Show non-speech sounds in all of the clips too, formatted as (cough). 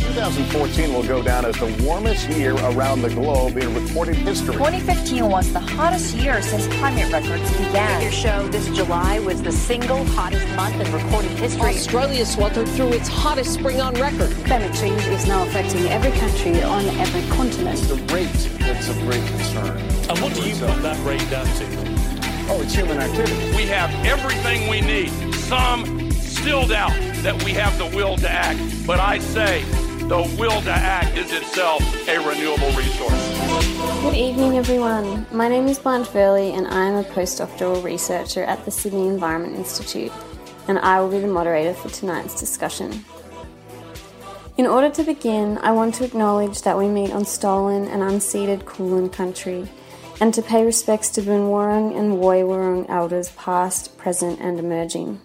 2014 will go down as the warmest year around the globe in recorded history. 2015 was the hottest year since climate records began. Your show this July was the single hottest month in recorded history. Australia sweltered through its hottest spring on record. Climate change is now affecting every country on every continent. The rate that's of great concern. And what do you put that rate down to? Oh, it's human activity. We have everything we need. Some still doubt that we have the will to act. But I say the will to act is itself a renewable resource. Good evening, everyone. My name is Blanche Verlie, and I am a postdoctoral researcher at the Sydney Environment Institute, and I will be the moderator for tonight's discussion. In order to begin, I want to acknowledge that we meet on stolen and unceded Kulin country, and to pay respects to Boonwurrung and Woiwurrung elders past, present, and emerging.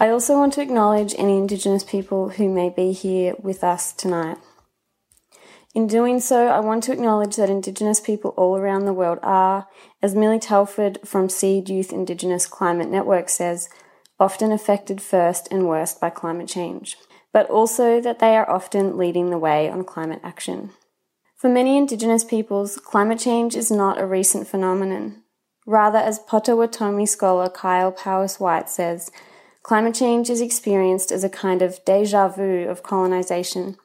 I also want to acknowledge any Indigenous people who may be here with us tonight. In doing so, I want to acknowledge that Indigenous people all around the world are, as Millie Telford from Seed Youth Indigenous Climate Network says, often affected first and worst by climate change, but also that they are often leading the way on climate action. For many Indigenous peoples, climate change is not a recent phenomenon. Rather, as Potawatomi scholar Kyle Powys Whyte says, climate change is experienced as a kind of deja vu of colonization.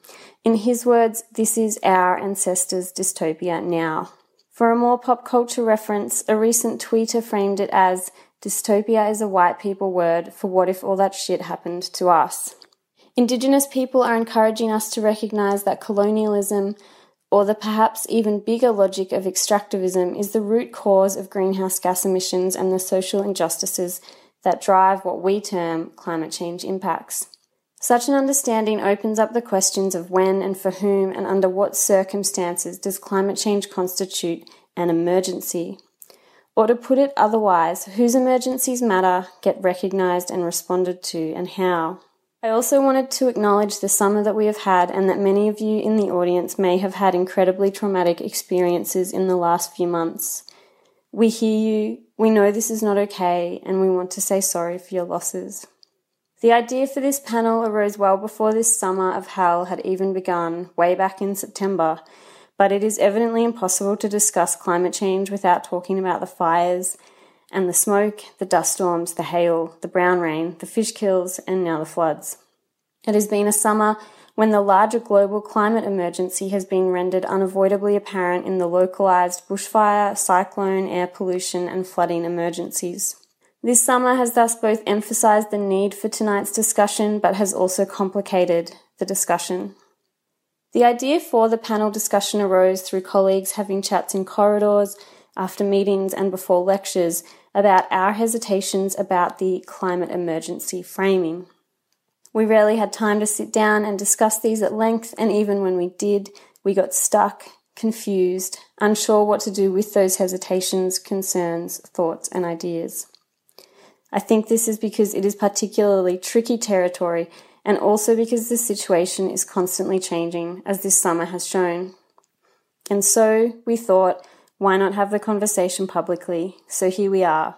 In his words, this is our ancestors' dystopia now. For a more pop culture reference, a recent tweeter framed it as dystopia is a white people word for what if all that shit happened to us. Indigenous people are encouraging us to recognize that colonialism, or the perhaps even bigger logic of extractivism is the root cause of greenhouse gas emissions and the social injustices that drive what we term climate change impacts. Such an understanding opens up the questions of when and for whom and under what circumstances does climate change constitute an emergency? Or to put it otherwise, whose emergencies matter, get recognised and responded to, and how? I also wanted to acknowledge the summer that we have had and that many of you in the audience may have had incredibly traumatic experiences in the last few months. We hear you, we know this is not okay, and we want to say sorry for your losses. The idea for this panel arose well before this summer of hell had even begun, way back in September, but it is evidently impossible to discuss climate change without talking about the fires, and the smoke, the dust storms, the hail, the brown rain, the fish kills, and now the floods. It has been a summer when the larger global climate emergency has been rendered unavoidably apparent in the localized bushfire, cyclone, air pollution, and flooding emergencies. This summer has thus both emphasized the need for tonight's discussion but has also complicated the discussion. The idea for the panel discussion arose through colleagues having chats in corridors, after meetings, and before lectures about our hesitations about the climate emergency framing. We rarely had time to sit down and discuss these at length, and even when we did, we got stuck, confused, unsure what to do with those hesitations, concerns, thoughts, and ideas. I think this is because it is particularly tricky territory and also because the situation is constantly changing, as this summer has shown. And so we thought, why not have the conversation publicly? So here we are.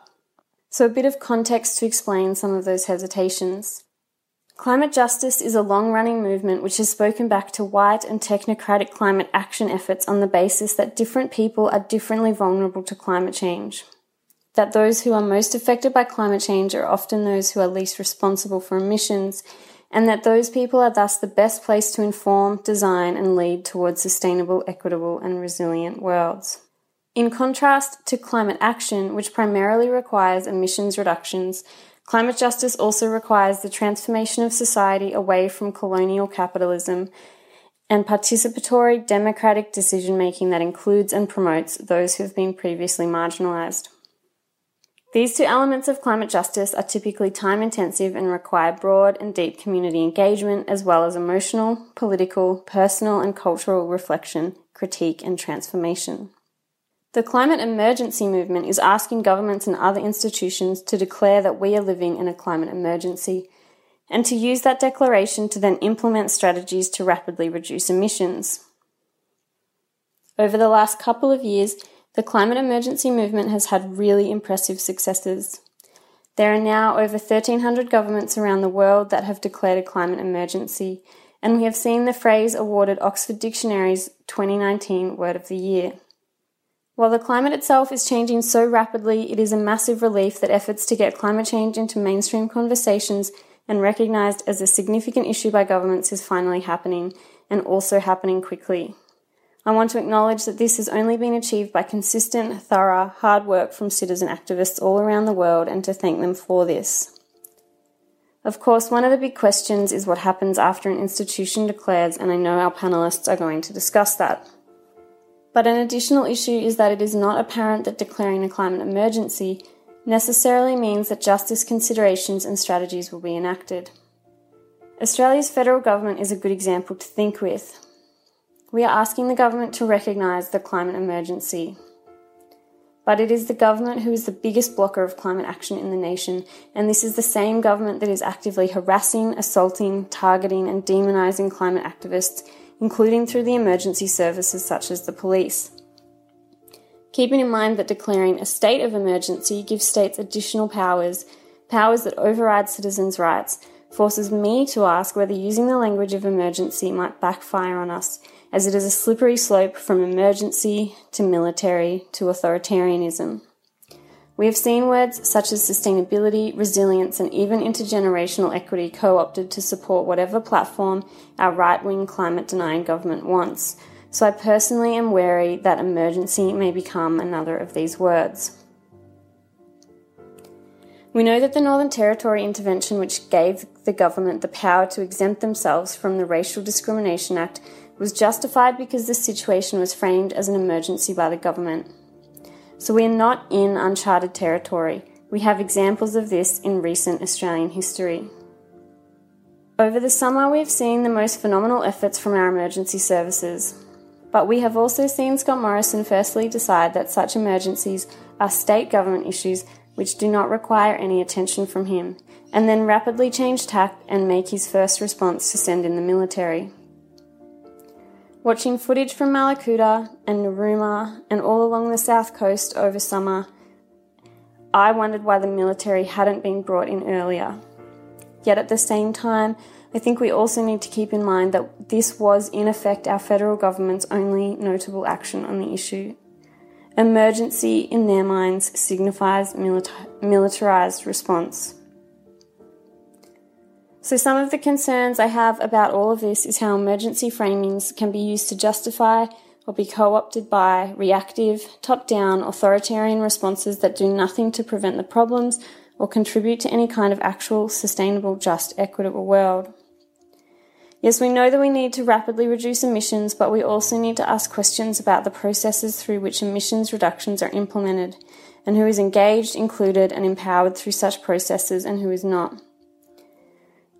So, a bit of context to explain some of those hesitations. Climate justice is a long running movement which has spoken back to white and technocratic climate action efforts on the basis that different people are differently vulnerable to climate change. That those who are most affected by climate change are often those who are least responsible for emissions, and that those people are thus the best place to inform, design, and lead towards sustainable, equitable, and resilient worlds. In contrast to climate action, which primarily requires emissions reductions, climate justice also requires the transformation of society away from colonial capitalism and participatory democratic decision making that includes and promotes those who have been previously marginalised. These two elements of climate justice are typically time intensive and require broad and deep community engagement, as well as emotional, political, personal, and cultural reflection, critique, and transformation. The climate emergency movement is asking governments and other institutions to declare that we are living in a climate emergency and to use that declaration to then implement strategies to rapidly reduce emissions. Over the last couple of years, the climate emergency movement has had really impressive successes. There are now over 1,300 governments around the world that have declared a climate emergency, and we have seen the phrase awarded Oxford Dictionary's 2019 Word of the Year. While the climate itself is changing so rapidly, it is a massive relief that efforts to get climate change into mainstream conversations and recognised as a significant issue by governments is finally happening, and also happening quickly. I want to acknowledge that this has only been achieved by consistent, thorough, hard work from citizen activists all around the world and to thank them for this. Of course, one of the big questions is what happens after an institution declares, and I know our panelists are going to discuss that. But an additional issue is that it is not apparent that declaring a climate emergency necessarily means that justice considerations and strategies will be enacted. Australia's federal government is a good example to think with. We are asking the government to recognise the climate emergency. But it is the government who is the biggest blocker of climate action in the nation, and this is the same government that is actively harassing, assaulting, targeting, and demonising climate activists, including through the emergency services such as the police. Keeping in mind that declaring a state of emergency gives states additional powers, powers that override citizens' rights, forces me to ask whether using the language of emergency might backfire on us as it is a slippery slope from emergency to military to authoritarianism. We have seen words such as sustainability, resilience, and even intergenerational equity co opted to support whatever platform our right wing climate denying government wants. So I personally am wary that emergency may become another of these words. We know that the Northern Territory intervention, which gave the government the power to exempt themselves from the Racial Discrimination Act, was justified because the situation was framed as an emergency by the government. So we are not in uncharted territory. We have examples of this in recent Australian history. Over the summer, we have seen the most phenomenal efforts from our emergency services. But we have also seen Scott Morrison firstly decide that such emergencies are state government issues which do not require any attention from him, and then rapidly change tack and make his first response to send in the military. Watching footage from Mallacoota and Narooma and all along the south coast over summer, I wondered why the military hadn't been brought in earlier. Yet at the same time, I think we also need to keep in mind that this was, in effect, our federal government's only notable action on the issue. Emergency, in their minds, signifies milita- militarized response. So, some of the concerns I have about all of this is how emergency framings can be used to justify or be co opted by reactive, top down, authoritarian responses that do nothing to prevent the problems or contribute to any kind of actual, sustainable, just, equitable world. Yes, we know that we need to rapidly reduce emissions, but we also need to ask questions about the processes through which emissions reductions are implemented, and who is engaged, included, and empowered through such processes and who is not.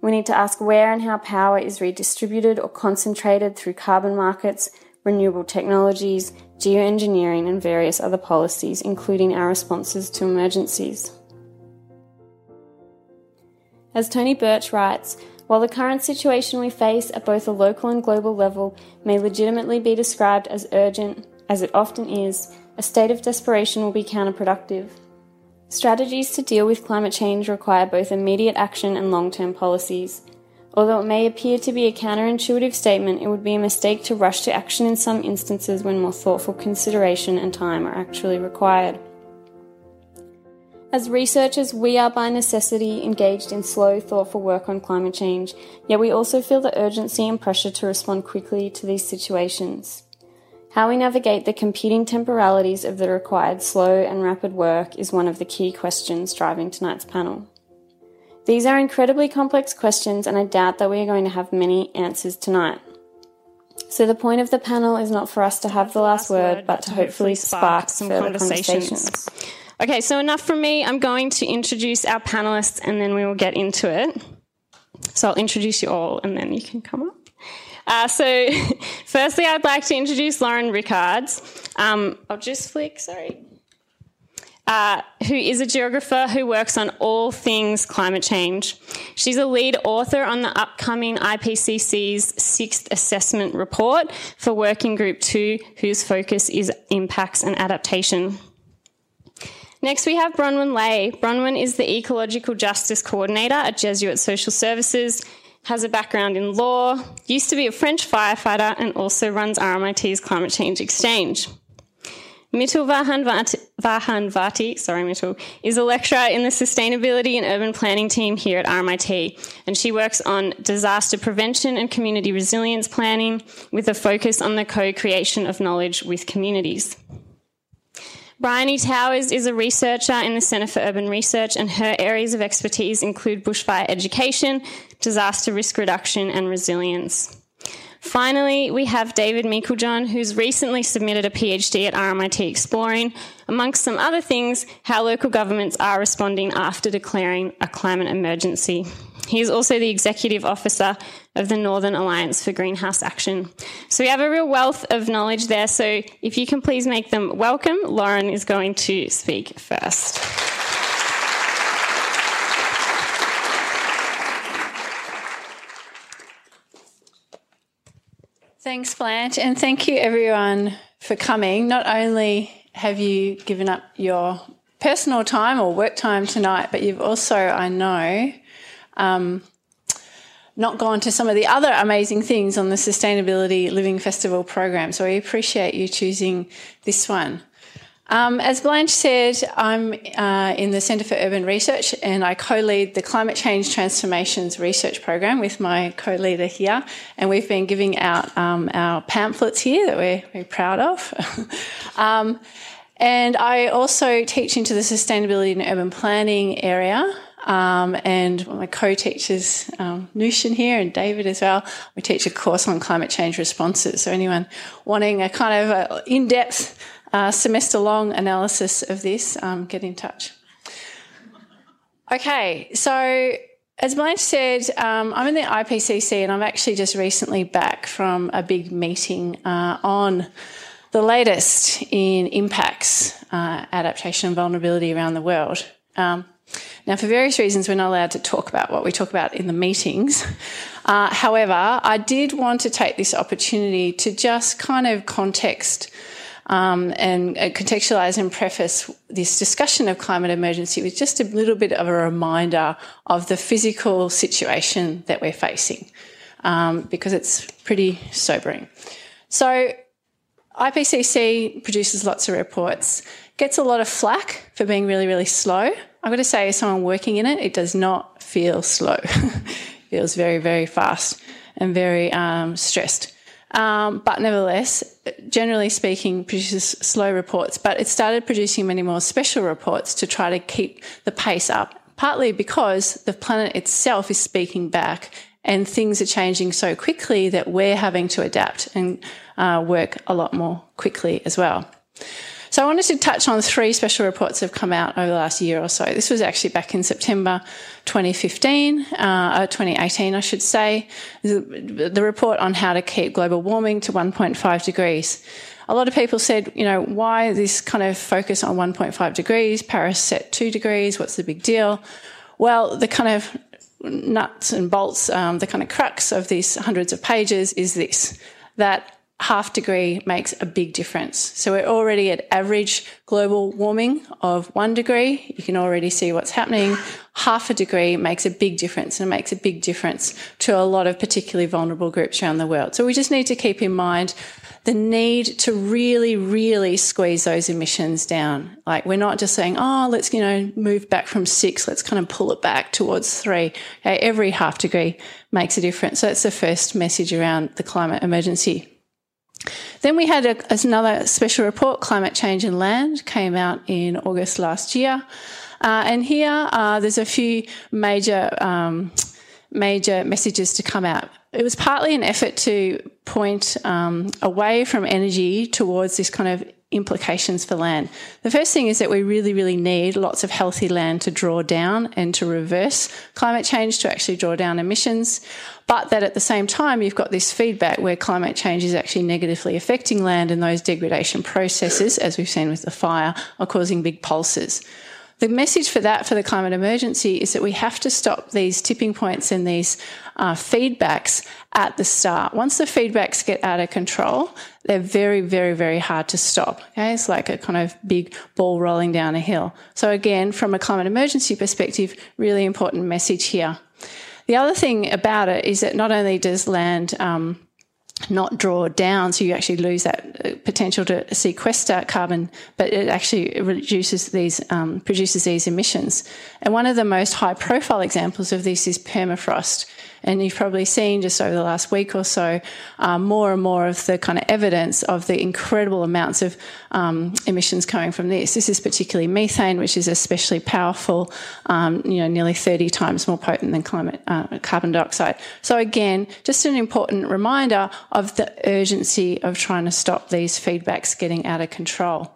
We need to ask where and how power is redistributed or concentrated through carbon markets, renewable technologies, geoengineering, and various other policies, including our responses to emergencies. As Tony Birch writes, while the current situation we face at both a local and global level may legitimately be described as urgent, as it often is, a state of desperation will be counterproductive. Strategies to deal with climate change require both immediate action and long term policies. Although it may appear to be a counterintuitive statement, it would be a mistake to rush to action in some instances when more thoughtful consideration and time are actually required. As researchers, we are by necessity engaged in slow, thoughtful work on climate change, yet we also feel the urgency and pressure to respond quickly to these situations. How we navigate the competing temporalities of the required slow and rapid work is one of the key questions driving tonight's panel. These are incredibly complex questions, and I doubt that we are going to have many answers tonight. So, the point of the panel is not for us to have the last word, but to hopefully spark some conversations. Okay, so enough from me. I'm going to introduce our panelists and then we will get into it. So, I'll introduce you all and then you can come up. Uh, so, (laughs) firstly, I'd like to introduce Lauren Rickards. Um, I'll just flick, sorry. Uh, who is a geographer who works on all things climate change. She's a lead author on the upcoming IPCC's sixth assessment report for Working Group 2, whose focus is impacts and adaptation. Next, we have Bronwyn Lay. Bronwyn is the Ecological Justice Coordinator at Jesuit Social Services. Has a background in law, used to be a French firefighter, and also runs RMIT's Climate Change Exchange. Mittul Vahanvati, sorry Mittul, is a lecturer in the Sustainability and Urban Planning team here at RMIT, and she works on disaster prevention and community resilience planning with a focus on the co-creation of knowledge with communities. Briony Towers is a researcher in the Centre for Urban Research, and her areas of expertise include bushfire education, disaster risk reduction, and resilience. Finally, we have David Meiklejohn, who's recently submitted a PhD at RMIT exploring, amongst some other things, how local governments are responding after declaring a climate emergency. He is also the executive officer of the Northern Alliance for Greenhouse Action. So we have a real wealth of knowledge there. So if you can please make them welcome, Lauren is going to speak first. Thanks, Blanche, and thank you everyone for coming. Not only have you given up your personal time or work time tonight, but you've also, I know, um, not gone to some of the other amazing things on the Sustainability Living Festival program. So we appreciate you choosing this one. Um, as Blanche said, I'm uh, in the Centre for Urban Research and I co lead the Climate Change Transformations Research Program with my co leader here. And we've been giving out um, our pamphlets here that we're very proud of. (laughs) um, and I also teach into the sustainability and urban planning area. Um, and my co-teachers, um, Nushin here and David as well, we teach a course on climate change responses. So anyone wanting a kind of in-depth uh, semester long analysis of this, um, get in touch. Okay, so as Blanche said, um, I'm in the IPCC and I'm actually just recently back from a big meeting uh, on the latest in impacts, uh, adaptation, and vulnerability around the world. Um, now, for various reasons, we're not allowed to talk about what we talk about in the meetings. Uh, however, I did want to take this opportunity to just kind of context um, and uh, contextualize and preface this discussion of climate emergency with just a little bit of a reminder of the physical situation that we're facing, um, because it's pretty sobering. So, IPCC produces lots of reports, gets a lot of flack for being really, really slow. I've got to say, as someone working in it, it does not feel slow. it (laughs) feels very, very fast and very um, stressed. Um, but nevertheless, generally speaking, produces slow reports. But it started producing many more special reports to try to keep the pace up, partly because the planet itself is speaking back and things are changing so quickly that we're having to adapt and uh, work a lot more quickly as well. So I wanted to touch on three special reports that have come out over the last year or so. This was actually back in September 2015, uh, 2018, I should say. The, the report on how to keep global warming to 1.5 degrees. A lot of people said, you know, why this kind of focus on 1.5 degrees? Paris set two degrees. What's the big deal? Well, the kind of nuts and bolts, um, the kind of crux of these hundreds of pages is this that half degree makes a big difference. So we're already at average global warming of one degree. You can already see what's happening. Half a degree makes a big difference and it makes a big difference to a lot of particularly vulnerable groups around the world. So we just need to keep in mind the need to really, really squeeze those emissions down. Like we're not just saying, oh, let's, you know, move back from six, let's kind of pull it back towards three. Okay, every half degree makes a difference. So that's the first message around the climate emergency. Then we had a, another special report, Climate Change and Land, came out in August last year. Uh, and here uh, there's a few major, um, major messages to come out. It was partly an effort to point um, away from energy towards this kind of implications for land. The first thing is that we really, really need lots of healthy land to draw down and to reverse climate change, to actually draw down emissions. But that at the same time, you've got this feedback where climate change is actually negatively affecting land and those degradation processes, as we've seen with the fire, are causing big pulses. The message for that, for the climate emergency, is that we have to stop these tipping points and these uh, feedbacks at the start. Once the feedbacks get out of control, they're very, very, very hard to stop. Okay, it's like a kind of big ball rolling down a hill. So again, from a climate emergency perspective, really important message here. The other thing about it is that not only does land um, not draw down, so you actually lose that uh, potential to sequester carbon, but it actually reduces these, um, produces these emissions. And one of the most high profile examples of this is permafrost. And you've probably seen just over the last week or so um, more and more of the kind of evidence of the incredible amounts of um, emissions coming from this. This is particularly methane, which is especially powerful, um, you know, nearly 30 times more potent than climate uh, carbon dioxide. So again, just an important reminder of the urgency of trying to stop these feedbacks getting out of control.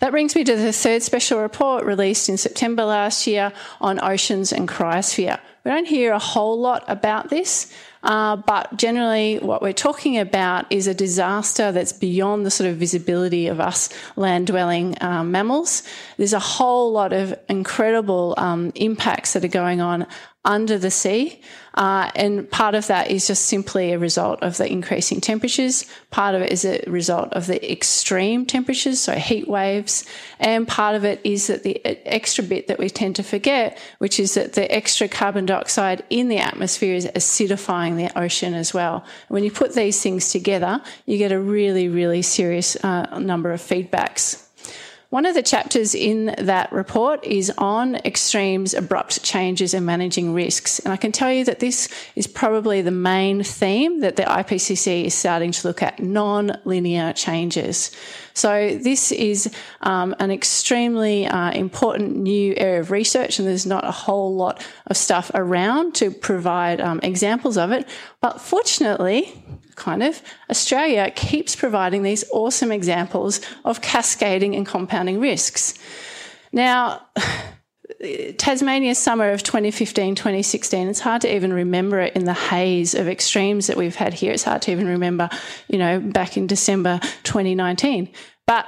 That brings me to the third special report released in September last year on oceans and cryosphere. We don't hear a whole lot about this, uh, but generally, what we're talking about is a disaster that's beyond the sort of visibility of us land dwelling um, mammals. There's a whole lot of incredible um, impacts that are going on under the sea. Uh, and part of that is just simply a result of the increasing temperatures. Part of it is a result of the extreme temperatures, so heat waves. And part of it is that the extra bit that we tend to forget, which is that the extra carbon dioxide in the atmosphere is acidifying the ocean as well. When you put these things together, you get a really, really serious uh, number of feedbacks. One of the chapters in that report is on extremes, abrupt changes, and managing risks. And I can tell you that this is probably the main theme that the IPCC is starting to look at non linear changes. So, this is um, an extremely uh, important new area of research, and there's not a whole lot of stuff around to provide um, examples of it. But fortunately, kind of, Australia keeps providing these awesome examples of cascading and compounding risks. Now, (sighs) Tasmania's summer of 2015 2016, it's hard to even remember it in the haze of extremes that we've had here. It's hard to even remember, you know, back in December 2019. But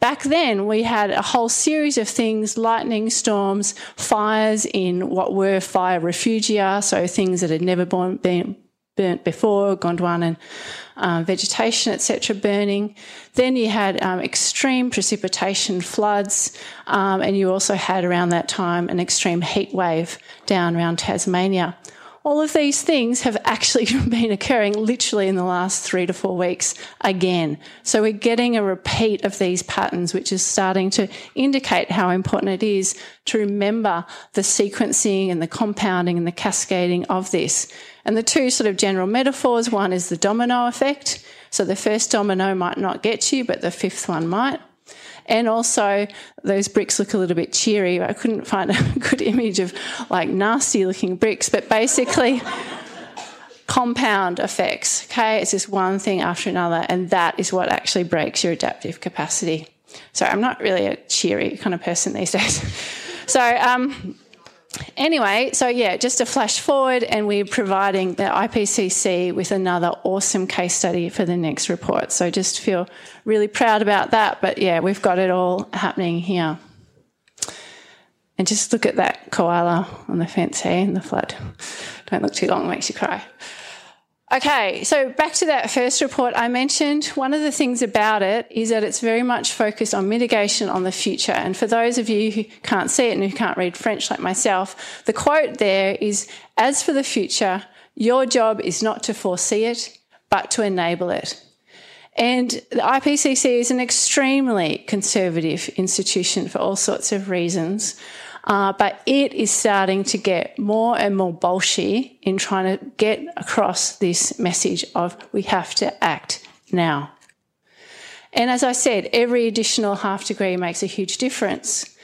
back then we had a whole series of things lightning storms, fires in what were fire refugia, so things that had never been burnt before, Gondwana um, vegetation, etc., burning. Then you had um, extreme precipitation, floods, um, and you also had around that time an extreme heat wave down around Tasmania. All of these things have actually (laughs) been occurring literally in the last three to four weeks again. So we're getting a repeat of these patterns, which is starting to indicate how important it is to remember the sequencing and the compounding and the cascading of this. And the two sort of general metaphors one is the domino effect. So the first domino might not get you, but the fifth one might. And also, those bricks look a little bit cheery. I couldn't find a (laughs) good image of like nasty looking bricks, but basically, (laughs) compound effects. Okay, it's just one thing after another, and that is what actually breaks your adaptive capacity. So, I'm not really a cheery kind of person these days. (laughs) So, um, Anyway, so yeah, just a flash forward, and we're providing the IPCC with another awesome case study for the next report. So just feel really proud about that. But yeah, we've got it all happening here. And just look at that koala on the fence here in the flood. Don't look too long, it makes you cry. Okay, so back to that first report I mentioned. One of the things about it is that it's very much focused on mitigation on the future. And for those of you who can't see it and who can't read French like myself, the quote there is As for the future, your job is not to foresee it, but to enable it. And the IPCC is an extremely conservative institution for all sorts of reasons. Uh, but it is starting to get more and more bolshy in trying to get across this message of we have to act now. And as I said, every additional half degree makes a huge difference.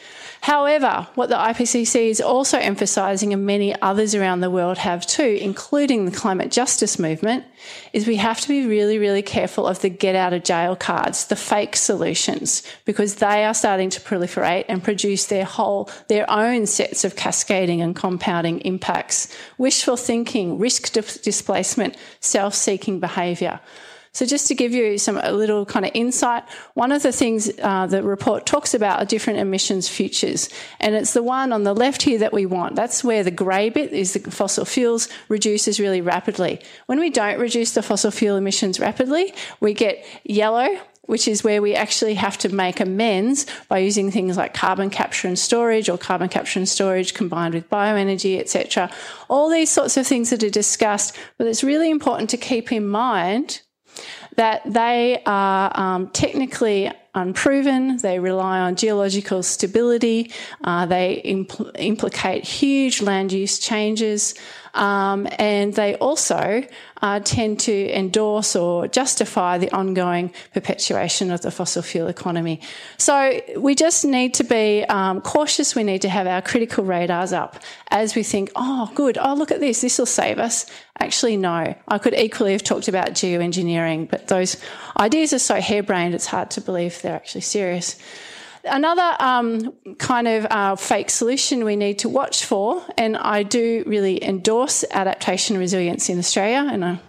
However, what the IPCC is also emphasising, and many others around the world have too, including the climate justice movement, is we have to be really, really careful of the get out of jail cards, the fake solutions, because they are starting to proliferate and produce their whole, their own sets of cascading and compounding impacts. Wishful thinking, risk displacement, self seeking behaviour. So just to give you some a little kind of insight, one of the things uh, the report talks about are different emissions futures, and it's the one on the left here that we want. That's where the grey bit is the fossil fuels reduces really rapidly. When we don't reduce the fossil fuel emissions rapidly, we get yellow which is where we actually have to make amends by using things like carbon capture and storage or carbon capture and storage combined with bioenergy, etc. All these sorts of things that are discussed, but it's really important to keep in mind that they are um, technically unproven. They rely on geological stability. Uh, they impl- implicate huge land use changes. Um, and they also uh, tend to endorse or justify the ongoing perpetuation of the fossil fuel economy. So we just need to be um, cautious. We need to have our critical radars up as we think, oh, good, oh, look at this, this will save us. Actually, no. I could equally have talked about geoengineering, but those ideas are so harebrained, it's hard to believe they're actually serious. Another um, kind of uh, fake solution we need to watch for, and I do really endorse adaptation resilience in Australia, and I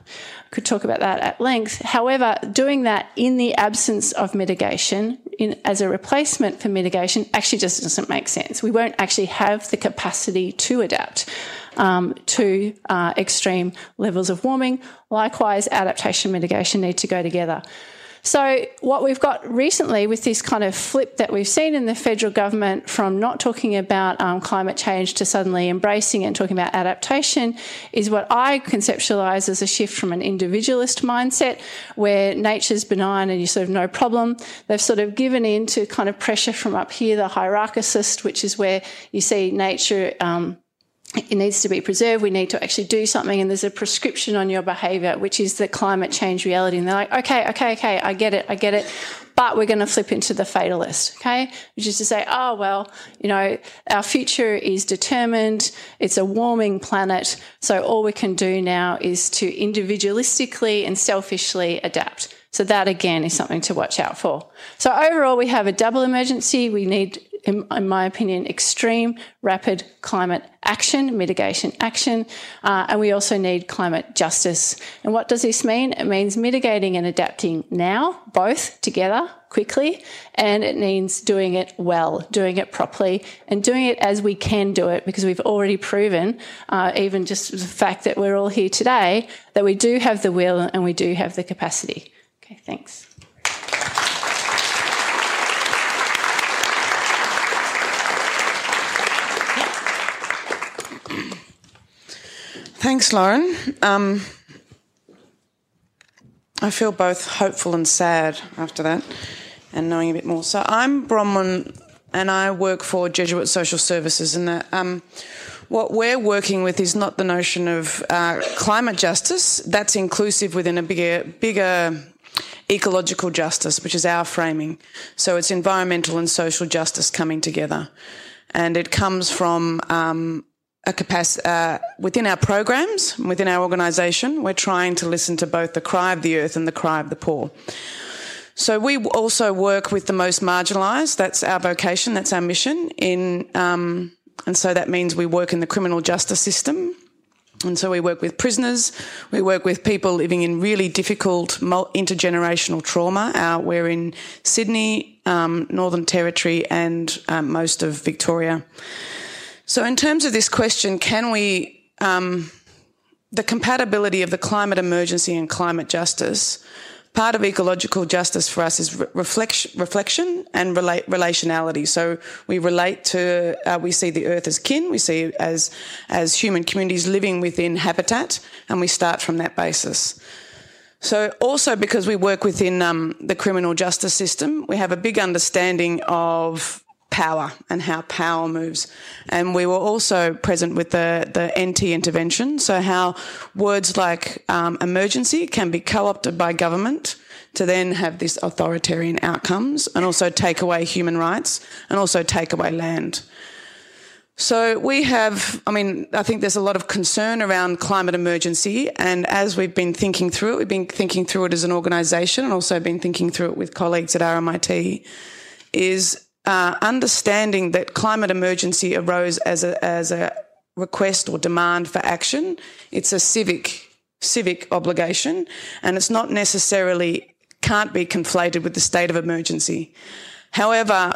could talk about that at length. However, doing that in the absence of mitigation, in, as a replacement for mitigation, actually just doesn't make sense. We won't actually have the capacity to adapt. Um, to uh, extreme levels of warming. Likewise, adaptation mitigation need to go together. So, what we've got recently with this kind of flip that we've seen in the federal government from not talking about um, climate change to suddenly embracing it and talking about adaptation is what I conceptualize as a shift from an individualist mindset where nature's benign and you sort of no problem. They've sort of given in to kind of pressure from up here, the hierarchicist, which is where you see nature. Um, it needs to be preserved. We need to actually do something. And there's a prescription on your behavior, which is the climate change reality. And they're like, okay, okay, okay, I get it, I get it. But we're going to flip into the fatalist, okay? Which is to say, oh, well, you know, our future is determined. It's a warming planet. So all we can do now is to individualistically and selfishly adapt. So that again is something to watch out for. So overall, we have a double emergency. We need in, in my opinion, extreme rapid climate action, mitigation action, uh, and we also need climate justice. And what does this mean? It means mitigating and adapting now, both together, quickly, and it means doing it well, doing it properly, and doing it as we can do it because we've already proven, uh, even just the fact that we're all here today, that we do have the will and we do have the capacity. Okay, thanks. Thanks, Lauren. Um, I feel both hopeful and sad after that and knowing a bit more. So I'm Bronwyn and I work for Jesuit Social Services and that um, what we're working with is not the notion of uh, climate justice. That's inclusive within a bigger, bigger ecological justice, which is our framing. So it's environmental and social justice coming together. And it comes from um, a capacity uh, within our programs, within our organisation. We're trying to listen to both the cry of the earth and the cry of the poor. So we also work with the most marginalised. That's our vocation. That's our mission. In um, and so that means we work in the criminal justice system. And so we work with prisoners, we work with people living in really difficult intergenerational trauma. Uh, we're in Sydney, um, Northern Territory, and um, most of Victoria. So, in terms of this question, can we, um, the compatibility of the climate emergency and climate justice, part of ecological justice for us is re- reflection, reflection and relate, relationality. So we relate to, uh, we see the earth as kin, we see it as, as human communities living within habitat, and we start from that basis. So, also because we work within um, the criminal justice system, we have a big understanding of power and how power moves. And we were also present with the, the NT intervention, so how words like um, emergency can be co opted by government to then have this authoritarian outcomes and also take away human rights and also take away land. So we have, I mean, I think there's a lot of concern around climate emergency. And as we've been thinking through it, we've been thinking through it as an organisation and also been thinking through it with colleagues at RMIT, is uh, understanding that climate emergency arose as a, as a request or demand for action. It's a civic civic obligation, and it's not necessarily can't be conflated with the state of emergency. However,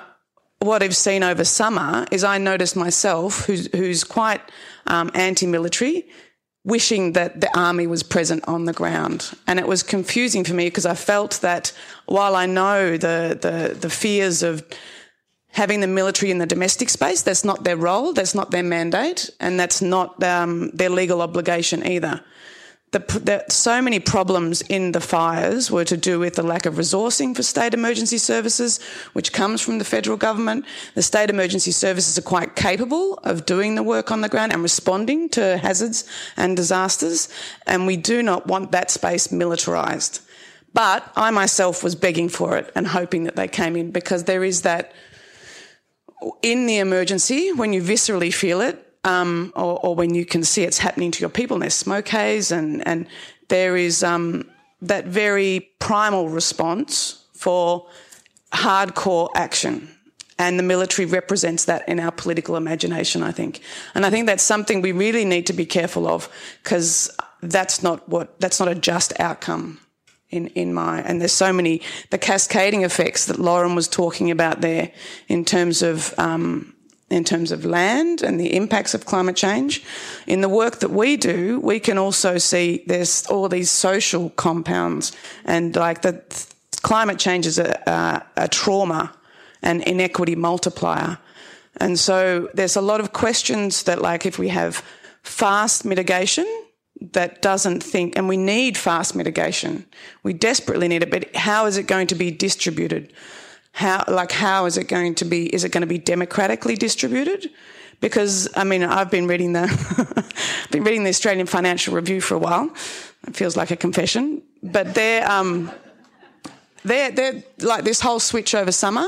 what I've seen over summer is I noticed myself, who's, who's quite um, anti-military, wishing that the army was present on the ground. And it was confusing for me because I felt that while I know the, the, the fears of having the military in the domestic space, that's not their role, that's not their mandate, and that's not um, their legal obligation either the, the, so many problems in the fires were to do with the lack of resourcing for state emergency services, which comes from the federal government. The state emergency services are quite capable of doing the work on the ground and responding to hazards and disasters, and we do not want that space militarised. But I myself was begging for it and hoping that they came in because there is that in the emergency when you viscerally feel it um, or, or, when you can see it's happening to your people. And there's smoke haze, and, and there is um, that very primal response for hardcore action. And the military represents that in our political imagination, I think. And I think that's something we really need to be careful of because that's not what, that's not a just outcome in, in my, and there's so many, the cascading effects that Lauren was talking about there in terms of, um, in terms of land and the impacts of climate change. In the work that we do, we can also see there's all these social compounds and like the climate change is a, a, a trauma and inequity multiplier. And so there's a lot of questions that like if we have fast mitigation that doesn't think, and we need fast mitigation. We desperately need it, but how is it going to be distributed? how like how is it going to be is it going to be democratically distributed because I mean I've been reading the (laughs) been reading the Australian Financial Review for a while it feels like a confession but they're um, they're they're like this whole switch over summer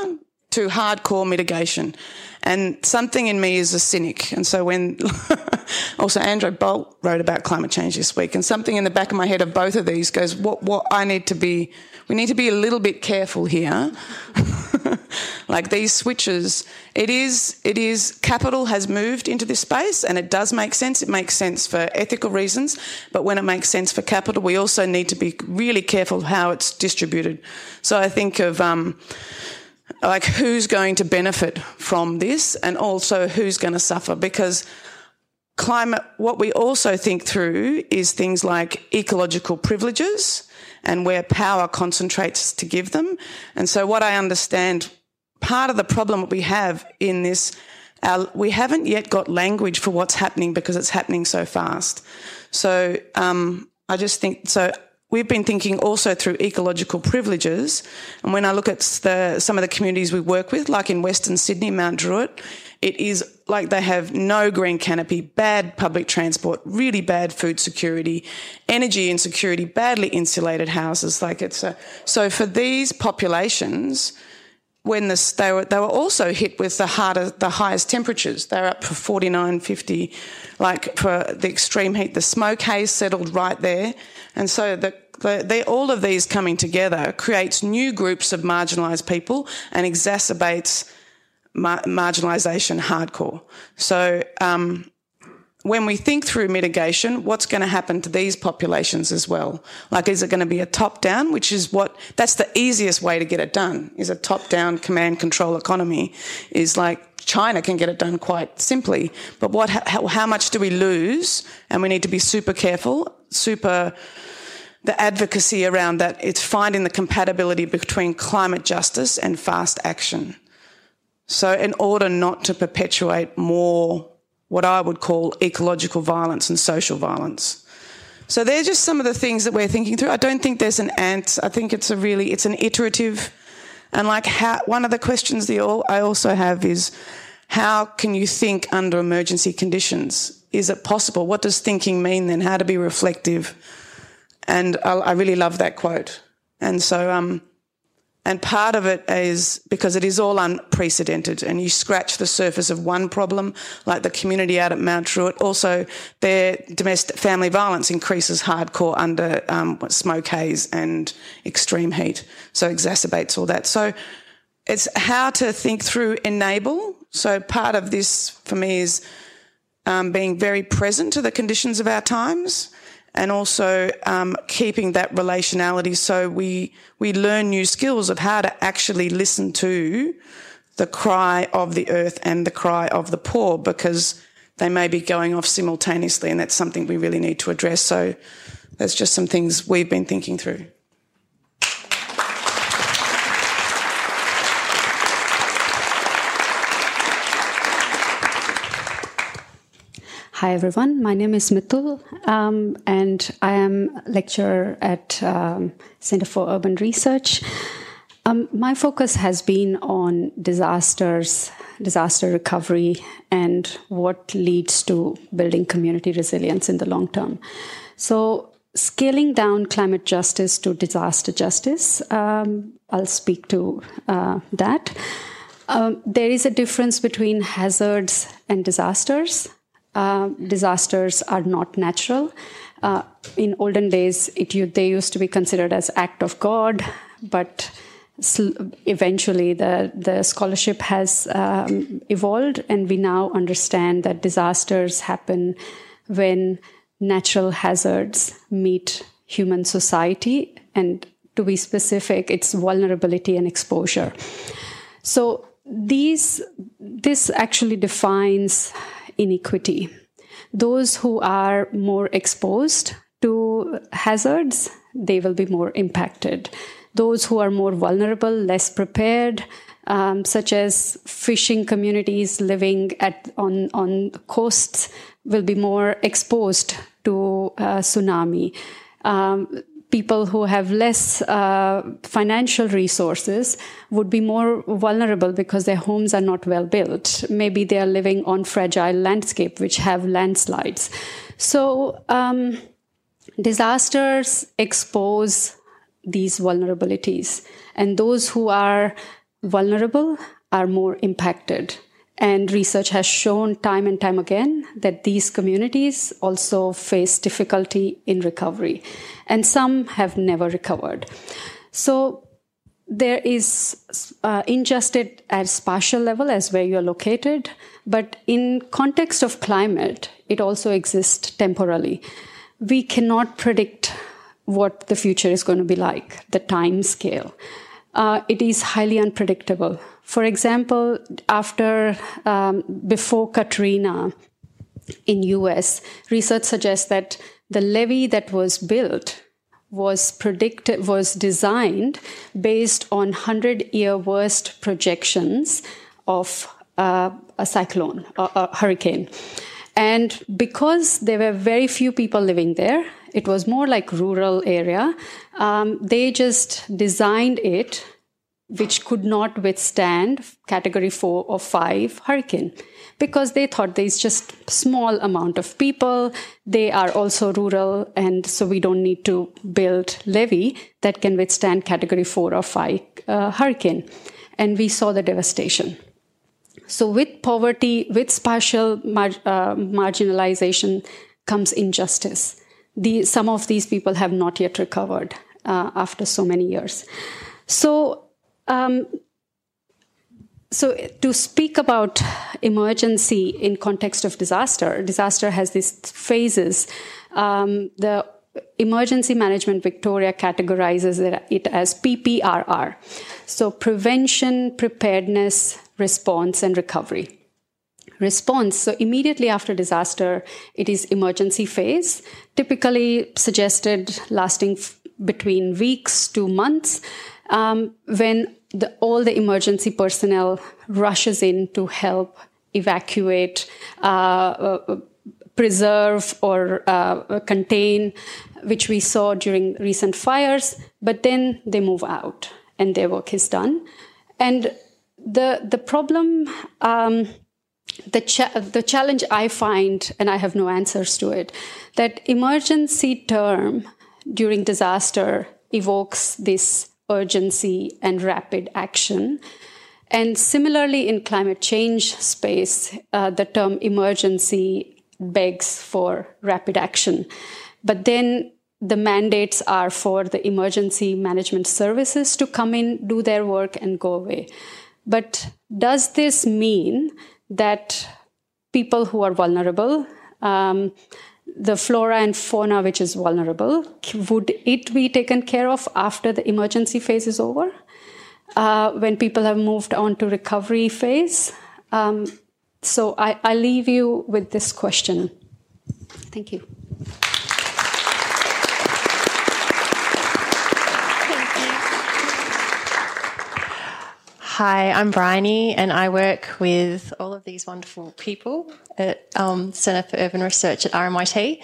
to hardcore mitigation and something in me is a cynic and so when (laughs) also Andrew Bolt wrote about climate change this week and something in the back of my head of both of these goes what what I need to be we need to be a little bit careful here. (laughs) like these switches, it is, it is, capital has moved into this space and it does make sense. It makes sense for ethical reasons, but when it makes sense for capital, we also need to be really careful how it's distributed. So I think of, um, like who's going to benefit from this and also who's going to suffer because climate, what we also think through is things like ecological privileges and where power concentrates to give them. And so what I understand, part of the problem we have in this, we haven't yet got language for what's happening because it's happening so fast. So um, I just think so. We've been thinking also through ecological privileges, and when I look at the, some of the communities we work with, like in Western Sydney, Mount Druitt, it is like they have no green canopy, bad public transport, really bad food security, energy insecurity, badly insulated houses. Like it's a, so for these populations, when they were they were also hit with the harder the highest temperatures. They were up for 49, 50, like for the extreme heat. The smoke haze settled right there, and so the the, the, all of these coming together creates new groups of marginalised people and exacerbates mar- marginalisation hardcore. So um, when we think through mitigation, what's going to happen to these populations as well? Like, is it going to be a top down, which is what, that's the easiest way to get it done, is a top down command control economy, is like China can get it done quite simply. But what, how, how much do we lose? And we need to be super careful, super, the advocacy around that, it's finding the compatibility between climate justice and fast action. So, in order not to perpetuate more what I would call ecological violence and social violence. So, they're just some of the things that we're thinking through. I don't think there's an answer. I think it's a really, it's an iterative, and like how, one of the questions that I also have is how can you think under emergency conditions? Is it possible? What does thinking mean then? How to be reflective? And I, I really love that quote. And so, um, and part of it is because it is all unprecedented and you scratch the surface of one problem, like the community out at Mount Druitt. Also, their domestic family violence increases hardcore under um, smoke haze and extreme heat. So exacerbates all that. So it's how to think through enable. So part of this for me is um, being very present to the conditions of our times and also um, keeping that relationality so we we learn new skills of how to actually listen to the cry of the earth and the cry of the poor because they may be going off simultaneously, and that's something we really need to address. So that's just some things we've been thinking through. Hi everyone, my name is Mittul, um, and I am lecturer at um, Center for Urban Research. Um, my focus has been on disasters, disaster recovery, and what leads to building community resilience in the long term. So, scaling down climate justice to disaster justice, um, I'll speak to uh, that. Um, there is a difference between hazards and disasters uh, disasters are not natural. Uh, in olden days, it, they used to be considered as act of God, but eventually the, the scholarship has um, evolved, and we now understand that disasters happen when natural hazards meet human society, and to be specific, it's vulnerability and exposure. So these this actually defines inequity. Those who are more exposed to hazards, they will be more impacted. Those who are more vulnerable, less prepared, um, such as fishing communities living at on on coasts, will be more exposed to uh, tsunami. Um, people who have less uh, financial resources would be more vulnerable because their homes are not well built. Maybe they are living on fragile landscape which have landslides. So um, disasters expose these vulnerabilities, and those who are vulnerable are more impacted. And research has shown time and time again that these communities also face difficulty in recovery, and some have never recovered. So there is uh, injustice at spatial level as where you're located, but in context of climate, it also exists temporally. We cannot predict what the future is going to be like, the time scale. Uh, it is highly unpredictable. For example, after um, before Katrina in US, research suggests that the levee that was built was predicted was designed based on 100 year worst projections of uh, a cyclone a, a hurricane. And because there were very few people living there it was more like rural area um, they just designed it which could not withstand category 4 or 5 hurricane because they thought there's just small amount of people. They are also rural and so we don't need to build levee that can withstand category 4 or 5 uh, hurricane. And we saw the devastation. So with poverty with spatial mar- uh, marginalization comes injustice. The, some of these people have not yet recovered uh, after so many years. So um, so to speak about emergency in context of disaster, disaster has these phases. Um, the Emergency Management Victoria categorizes it as PPRR. So prevention, preparedness, response, and recovery. Response, so immediately after disaster, it is emergency phase, typically suggested lasting f- between weeks to months, um, when the, all the emergency personnel rushes in to help evacuate, uh, uh, preserve, or uh, contain, which we saw during recent fires. But then they move out and their work is done. And the the problem. Um, the, cha- the challenge I find, and I have no answers to it, that emergency term during disaster evokes this urgency and rapid action. And similarly, in climate change space, uh, the term emergency begs for rapid action. But then the mandates are for the emergency management services to come in, do their work, and go away. But does this mean that people who are vulnerable, um, the flora and fauna which is vulnerable, would it be taken care of after the emergency phase is over? Uh, when people have moved on to recovery phase? Um, so I, I leave you with this question. Thank you. Hi, I'm Briony, and I work with all of these wonderful people at um, Centre for Urban Research at RMIT.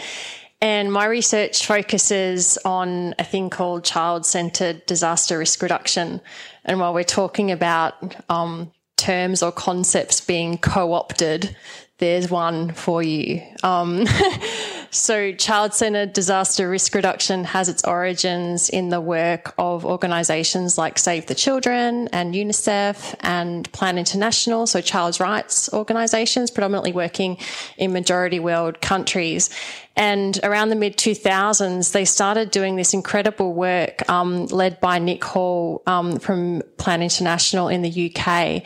And my research focuses on a thing called child centred disaster risk reduction. And while we're talking about um, terms or concepts being co opted, there's one for you. Um, (laughs) so, child centered disaster risk reduction has its origins in the work of organisations like Save the Children and UNICEF and Plan International, so child's rights organisations, predominantly working in majority world countries. And around the mid 2000s, they started doing this incredible work um, led by Nick Hall um, from Plan International in the UK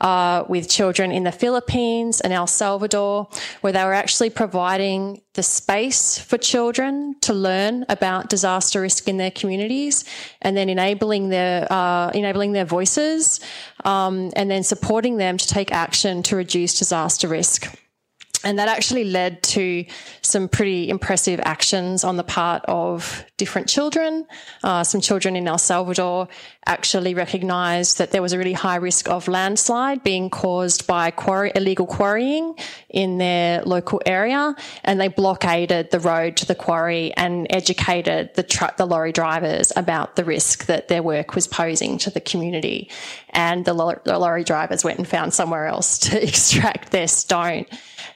uh, with children in the Philippines and El Salvador, where they were actually providing the space for children to learn about disaster risk in their communities, and then enabling their uh, enabling their voices, um, and then supporting them to take action to reduce disaster risk. And that actually led to some pretty impressive actions on the part of different children. Uh, some children in El Salvador actually recognised that there was a really high risk of landslide being caused by quarry, illegal quarrying in their local area, and they blockaded the road to the quarry and educated the the lorry drivers about the risk that their work was posing to the community. And the lorry drivers went and found somewhere else to (laughs) extract their stone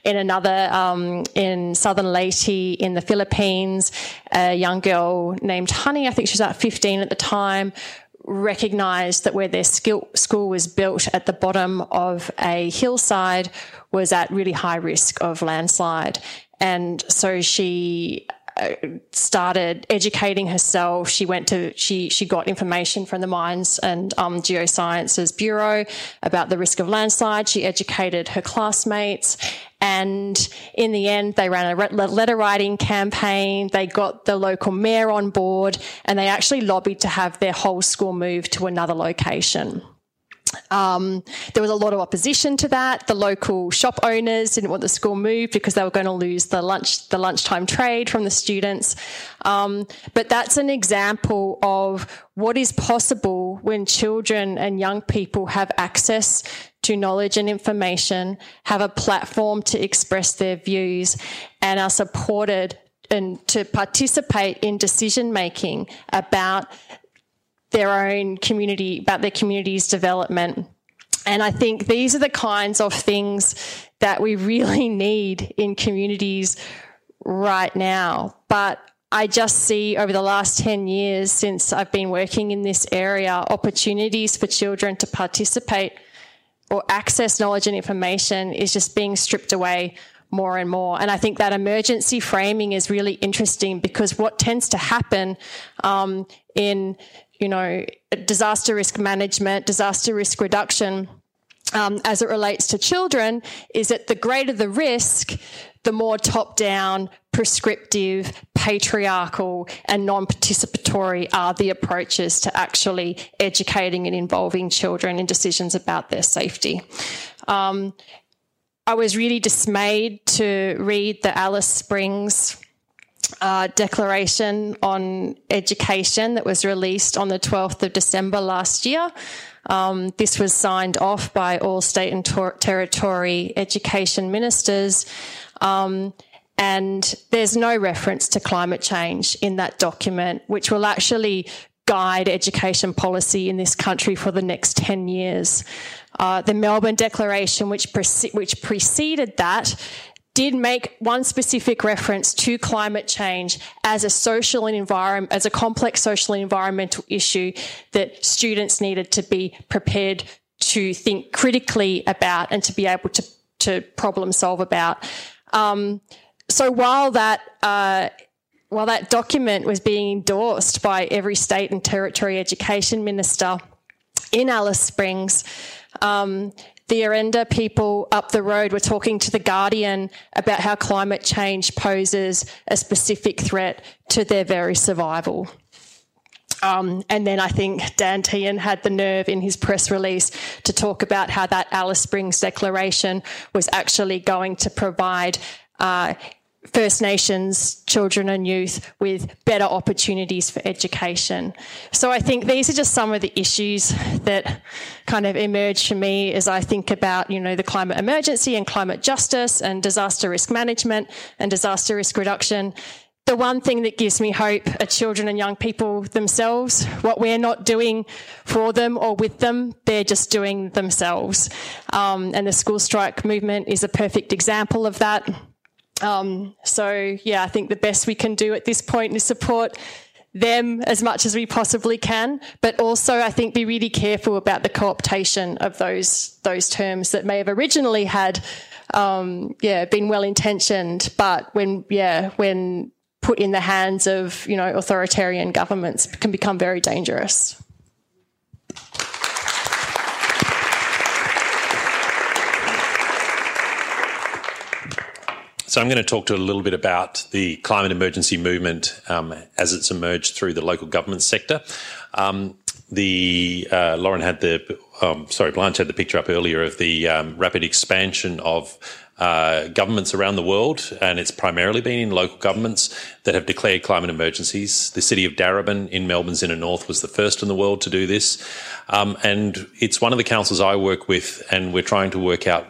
in another um, in southern Leyte in the Philippines, a young girl named Honey, I think she was about 15 at the time, recognized that where their skill, school was built at the bottom of a hillside was at really high risk of landslide. And so she started educating herself. She went to she she got information from the Mines and um, Geosciences Bureau about the risk of landslide. She educated her classmates, and in the end, they ran a letter writing campaign. They got the local mayor on board, and they actually lobbied to have their whole school moved to another location. Um, there was a lot of opposition to that. The local shop owners didn't want the school moved because they were going to lose the lunch, the lunchtime trade from the students. Um, but that's an example of what is possible when children and young people have access to knowledge and information, have a platform to express their views, and are supported and to participate in decision making about their own community, about their community's development. And I think these are the kinds of things that we really (laughs) need in communities right now. But I just see over the last 10 years since I've been working in this area, opportunities for children to participate or access knowledge and information is just being stripped away more and more. And I think that emergency framing is really interesting because what tends to happen um, in you know, disaster risk management, disaster risk reduction, um, as it relates to children, is that the greater the risk, the more top down, prescriptive, patriarchal, and non participatory are the approaches to actually educating and involving children in decisions about their safety. Um, I was really dismayed to read the Alice Springs uh, declaration on education that was released on the 12th of December last year. Um, this was signed off by all state and ter- territory education ministers. Um, and there's no reference to climate change in that document, which will actually guide education policy in this country for the next 10 years. Uh, the Melbourne Declaration, which, pre- which preceded that, did make one specific reference to climate change as a social and environment, as a complex social and environmental issue that students needed to be prepared to think critically about and to be able to, to problem solve about. Um, so while that, uh, while that document was being endorsed by every state and territory education minister in Alice Springs, um, the Arrernte people up the road were talking to The Guardian about how climate change poses a specific threat to their very survival. Um, and then I think Dan Tehan had the nerve in his press release to talk about how that Alice Springs declaration was actually going to provide uh, First Nations children and youth with better opportunities for education. So I think these are just some of the issues that kind of emerge for me as I think about, you know, the climate emergency and climate justice and disaster risk management and disaster risk reduction the one thing that gives me hope are children and young people themselves. What we're not doing for them or with them, they're just doing themselves. Um, and the school strike movement is a perfect example of that. Um, so, yeah, I think the best we can do at this point is support them as much as we possibly can, but also I think be really careful about the co-optation of those those terms that may have originally had, um, yeah, been well intentioned, but when yeah when put in the hands of you know authoritarian governments can become very dangerous. So I'm going to talk to a little bit about the climate emergency movement um, as it's emerged through the local government sector. Um, the uh, Lauren had the um, sorry Blanche had the picture up earlier of the um, rapid expansion of uh, governments around the world, and it's primarily been in local governments that have declared climate emergencies. The city of Darebin in Melbourne's inner north was the first in the world to do this, um, and it's one of the councils I work with, and we're trying to work out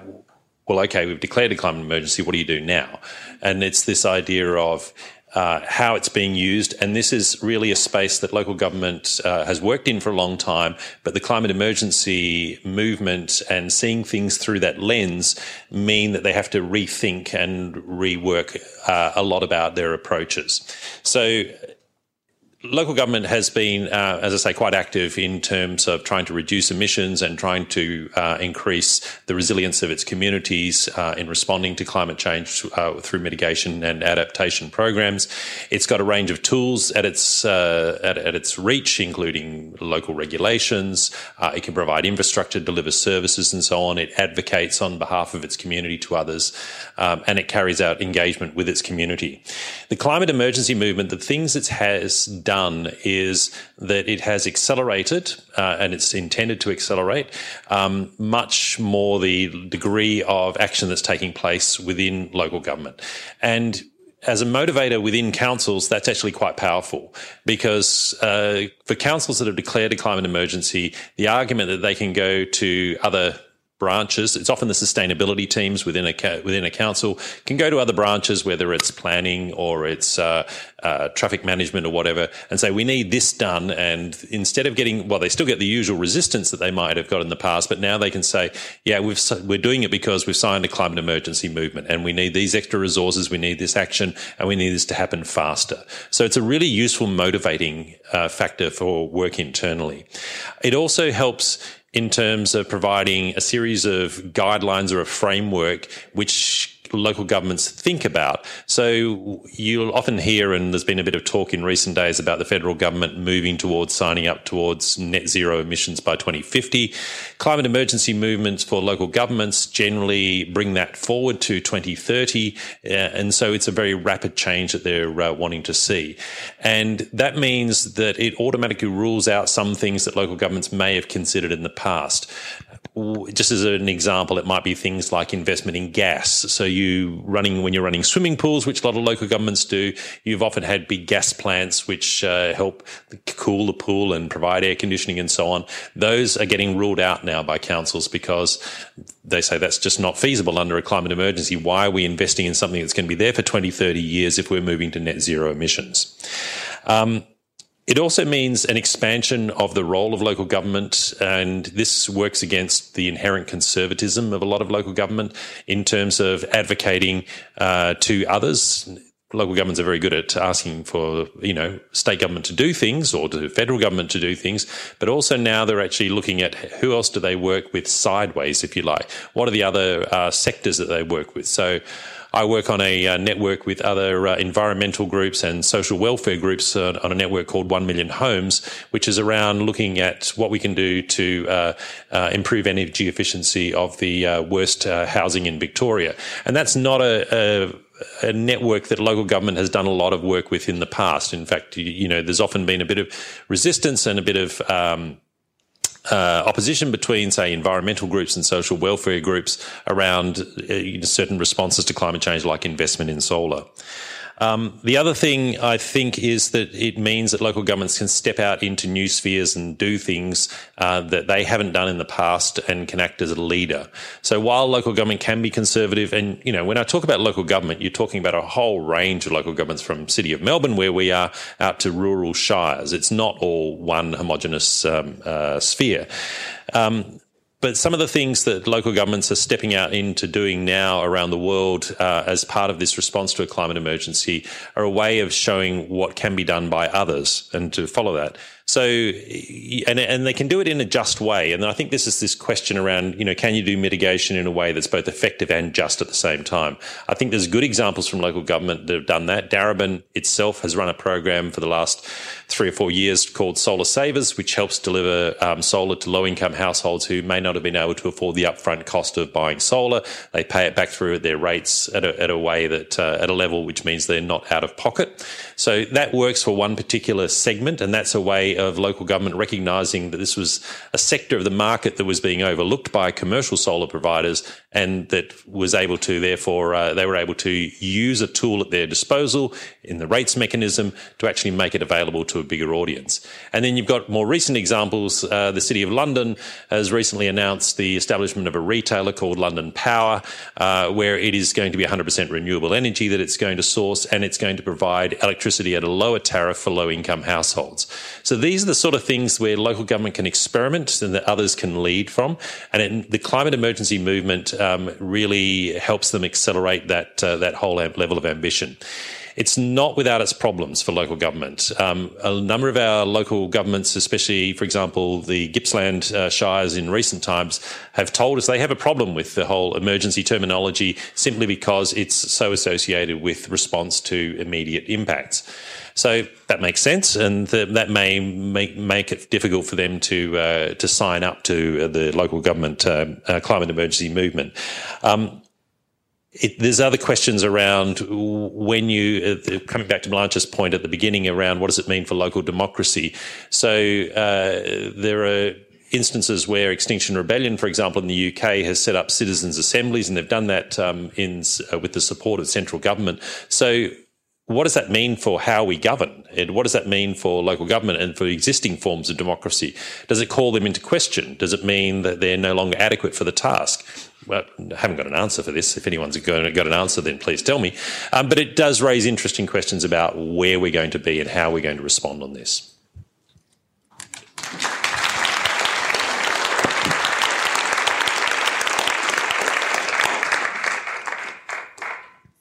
well, okay, we've declared a climate emergency. What do you do now? And it's this idea of uh, how it's being used. And this is really a space that local government uh, has worked in for a long time. But the climate emergency movement and seeing things through that lens mean that they have to rethink and rework uh, a lot about their approaches. So local government has been, uh, as I say, quite active in terms of trying to reduce emissions and trying to uh, increase the resilience of its communities uh, in responding to climate change uh, through mitigation and adaptation programs. It's got a range of tools at its uh, at, at, its reach, including local regulations. Uh, it can provide infrastructure, deliver services, and so on. It advocates on behalf of its community to others, um, and it carries out engagement with its community. The climate emergency movement, the things it has done is that it has accelerated, uh, and it's intended to accelerate um, much more the degree of action that's taking place within local government. And as a motivator within councils, that's actually quite powerful because uh, for councils that have declared a climate emergency, the argument that they can go to other branches. It's often the sustainability teams within a within a council can go to other branches, whether it's planning or it's uh, uh, traffic management or whatever, and say we need this done. And instead of getting well, they still get the usual resistance that they might have got in the past, but now they can say, yeah, we've we're doing it because we've signed a climate emergency movement, and we need these extra resources, we need this action, and we need this to happen faster. So it's a really useful motivating uh, factor for work internally. It also helps in terms of providing a series of guidelines or a framework which local governments think about. So you'll often hear, and there's been a bit of talk in recent days about the federal government moving towards signing up towards net zero emissions by 2050. Climate emergency movements for local governments generally bring that forward to 2030. Uh, and so it's a very rapid change that they're uh, wanting to see. And that means that it automatically rules out some things that local governments may have considered in the past just as an example, it might be things like investment in gas. So you running when you're running swimming pools, which a lot of local governments do. You've often had big gas plants which uh, help cool the pool and provide air conditioning and so on. Those are getting ruled out now by councils because they say that's just not feasible under a climate emergency. Why are we investing in something that's going to be there for 20, 30 years if we're moving to net zero emissions? Um, it also means an expansion of the role of local government, and this works against the inherent conservatism of a lot of local government in terms of advocating uh, to others. Local governments are very good at asking for, you know, state government to do things or to federal government to do things, but also now they're actually looking at who else do they work with sideways, if you like. What are the other uh, sectors that they work with? So I work on a uh, network with other uh, environmental groups and social welfare groups uh, on a network called One Million Homes, which is around looking at what we can do to uh, uh, improve energy efficiency of the uh, worst housing in Victoria. And that's not a, a a network that local government has done a lot of work with in the past. In fact, you, you know, there's often been a bit of resistance and a bit of um, uh, opposition between, say, environmental groups and social welfare groups around uh, certain responses to climate change, like investment in solar. Um, the other thing I think is that it means that local governments can step out into new spheres and do things uh, that they haven't done in the past and can act as a leader. So while local government can be conservative, and you know, when I talk about local government, you're talking about a whole range of local governments from City of Melbourne, where we are, out to rural shires. It's not all one homogenous um, uh, sphere. Um, but some of the things that local governments are stepping out into doing now around the world uh, as part of this response to a climate emergency are a way of showing what can be done by others and to follow that. So, and, and they can do it in a just way. And I think this is this question around, you know, can you do mitigation in a way that's both effective and just at the same time? I think there's good examples from local government that have done that. Darebin itself has run a program for the last three or four years called Solar Savers, which helps deliver um, solar to low income households who may not have been able to afford the upfront cost of buying solar. They pay it back through their rates at a, at a way that, uh, at a level which means they're not out of pocket. So that works for one particular segment, and that's a way of local government recognising that this was a sector of the market that was being overlooked by commercial solar providers, and that was able to therefore uh, they were able to use a tool at their disposal in the rates mechanism to actually make it available to a bigger audience. And then you've got more recent examples. Uh, the City of London has recently announced the establishment of a retailer called London Power, uh, where it is going to be 100% renewable energy that it's going to source, and it's going to provide electricity at a lower tariff for low income households. So these are the sort of things where local government can experiment and that others can lead from. And it, the climate emergency movement um, really helps them accelerate that uh, that whole level of ambition. It's not without its problems for local government. Um, a number of our local governments, especially, for example, the Gippsland uh, Shires in recent times, have told us they have a problem with the whole emergency terminology simply because it's so associated with response to immediate impacts. So that makes sense, and that may make make it difficult for them to uh, to sign up to the local government uh, uh, climate emergency movement. Um, it, there's other questions around when you uh, coming back to Blanche's point at the beginning around what does it mean for local democracy. So uh, there are instances where Extinction Rebellion, for example, in the UK, has set up citizens' assemblies, and they've done that um, in uh, with the support of central government. So what does that mean for how we govern? And what does that mean for local government and for existing forms of democracy? Does it call them into question? Does it mean that they're no longer adequate for the task? Well, I haven't got an answer for this. If anyone's got an answer, then please tell me. Um, but it does raise interesting questions about where we're going to be and how we're going to respond on this.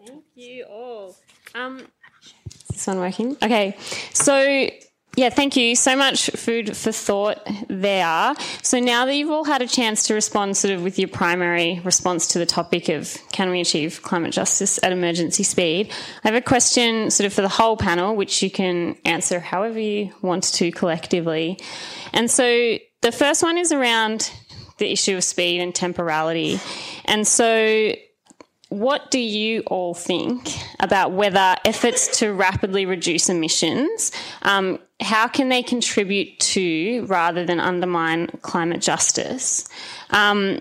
Thank you all. Um, this working? Okay. So, yeah, thank you so much, Food for Thought there. So now that you've all had a chance to respond sort of with your primary response to the topic of can we achieve climate justice at emergency speed, I have a question sort of for the whole panel, which you can answer however you want to collectively. And so the first one is around the issue of speed and temporality. And so what do you all think about whether efforts to rapidly reduce emissions, um, how can they contribute to rather than undermine climate justice? Um,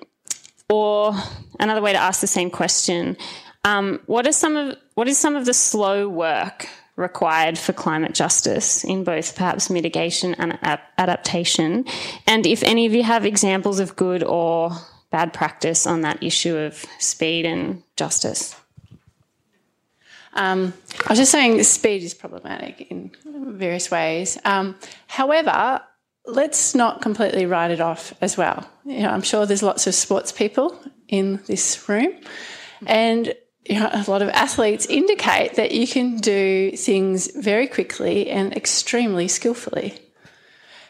or another way to ask the same question: um, What are some of what is some of the slow work required for climate justice in both perhaps mitigation and adaptation? And if any of you have examples of good or bad practice on that issue of speed and justice? Um, I was just saying speed is problematic in various ways. Um, however, let's not completely write it off as well. You know, I'm sure there's lots of sports people in this room, and you know, a lot of athletes indicate that you can do things very quickly and extremely skillfully.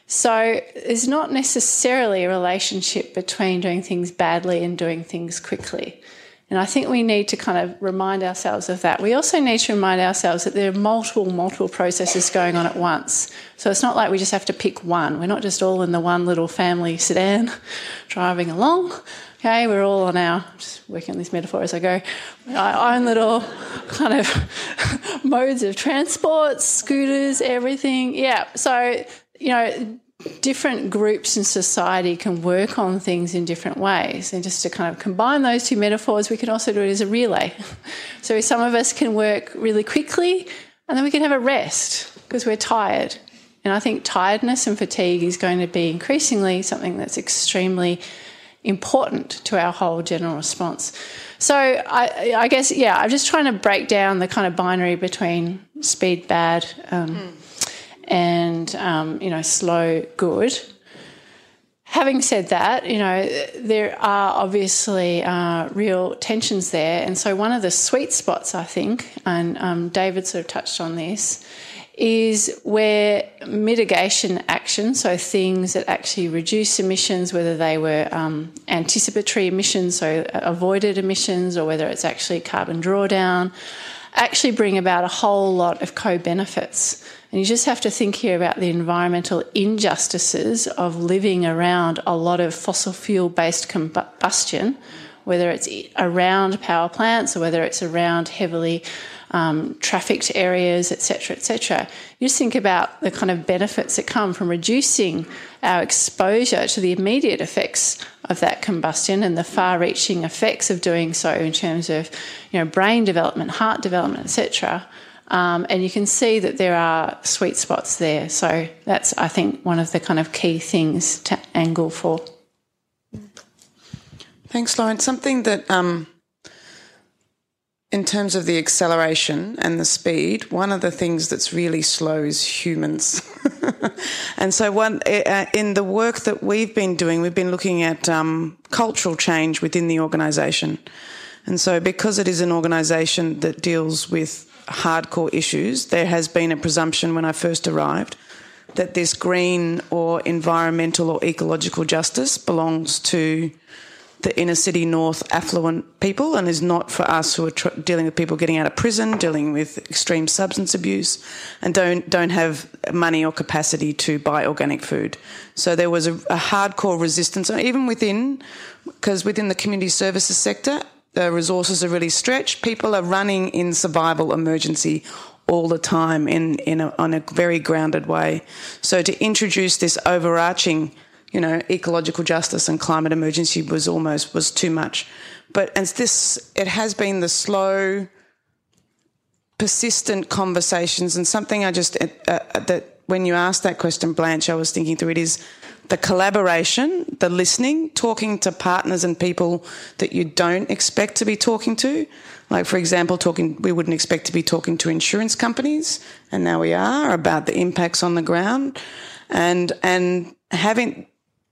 So there's not necessarily a relationship between doing things badly and doing things quickly. And I think we need to kind of remind ourselves of that. We also need to remind ourselves that there are multiple, multiple processes going on at once. So it's not like we just have to pick one. We're not just all in the one little family sedan (laughs) driving along. Okay, we're all on our, just working on this metaphor as I go, our own little (laughs) kind of (laughs) modes of transport, scooters, everything. Yeah, so, you know, different groups in society can work on things in different ways. And just to kind of combine those two metaphors, we can also do it as a relay. (laughs) So some of us can work really quickly and then we can have a rest because we're tired. And I think tiredness and fatigue is going to be increasingly something that's extremely important to our whole general response. So I, I guess, yeah, I'm just trying to break down the kind of binary between speed bad. Um, mm and um, you know slow good. Having said that, you know there are obviously uh, real tensions there, and so one of the sweet spots I think, and um, David sort of touched on this, is where mitigation action, so things that actually reduce emissions, whether they were um, anticipatory emissions, so avoided emissions, or whether it's actually carbon drawdown, actually bring about a whole lot of co benefits. And you just have to think here about the environmental injustices of living around a lot of fossil fuel based combustion, whether it's around power plants or whether it's around heavily um, trafficked areas, etc., etc. You just think about the kind of benefits that come from reducing our exposure to the immediate effects of that combustion and the far-reaching effects of doing so in terms of, you know, brain development, heart development, etc. Um, and you can see that there are sweet spots there. So that's, I think, one of the kind of key things to angle for. Thanks, Lauren. Something that, um, in terms of the acceleration and the speed, one of the things that's really slow is humans. (laughs) and so, one uh, in the work that we've been doing, we've been looking at um, cultural change within the organisation. And so, because it is an organisation that deals with hardcore issues, there has been a presumption when I first arrived that this green or environmental or ecological justice belongs to the inner city north affluent people and is not for us who are tr- dealing with people getting out of prison, dealing with extreme substance abuse, and don't don't have money or capacity to buy organic food. So there was a, a hardcore resistance, even within, because within the community services sector, the resources are really stretched. People are running in survival emergency all the time in, in a, on a very grounded way. So to introduce this overarching, you know, ecological justice and climate emergency was almost was too much. But and this it has been the slow, persistent conversations and something I just uh, uh that when you asked that question, Blanche, I was thinking through it is the collaboration, the listening, talking to partners and people that you don't expect to be talking to. Like, for example, talking, we wouldn't expect to be talking to insurance companies, and now we are about the impacts on the ground. And, and having,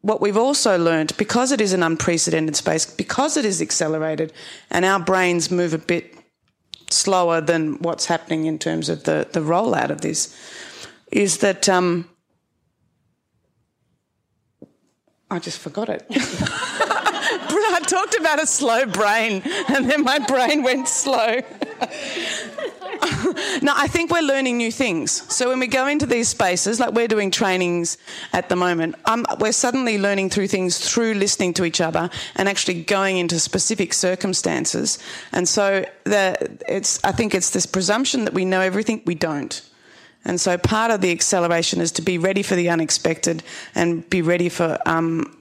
what we've also learned, because it is an unprecedented space, because it is accelerated, and our brains move a bit slower than what's happening in terms of the, the rollout of this, is that um, I just forgot it. (laughs) I talked about a slow brain, and then my brain went slow. (laughs) no, I think we're learning new things. So when we go into these spaces, like we're doing trainings at the moment, um, we're suddenly learning through things through listening to each other and actually going into specific circumstances. And so the, it's, I think it's this presumption that we know everything. We don't. And so part of the acceleration is to be ready for the unexpected and be ready for um,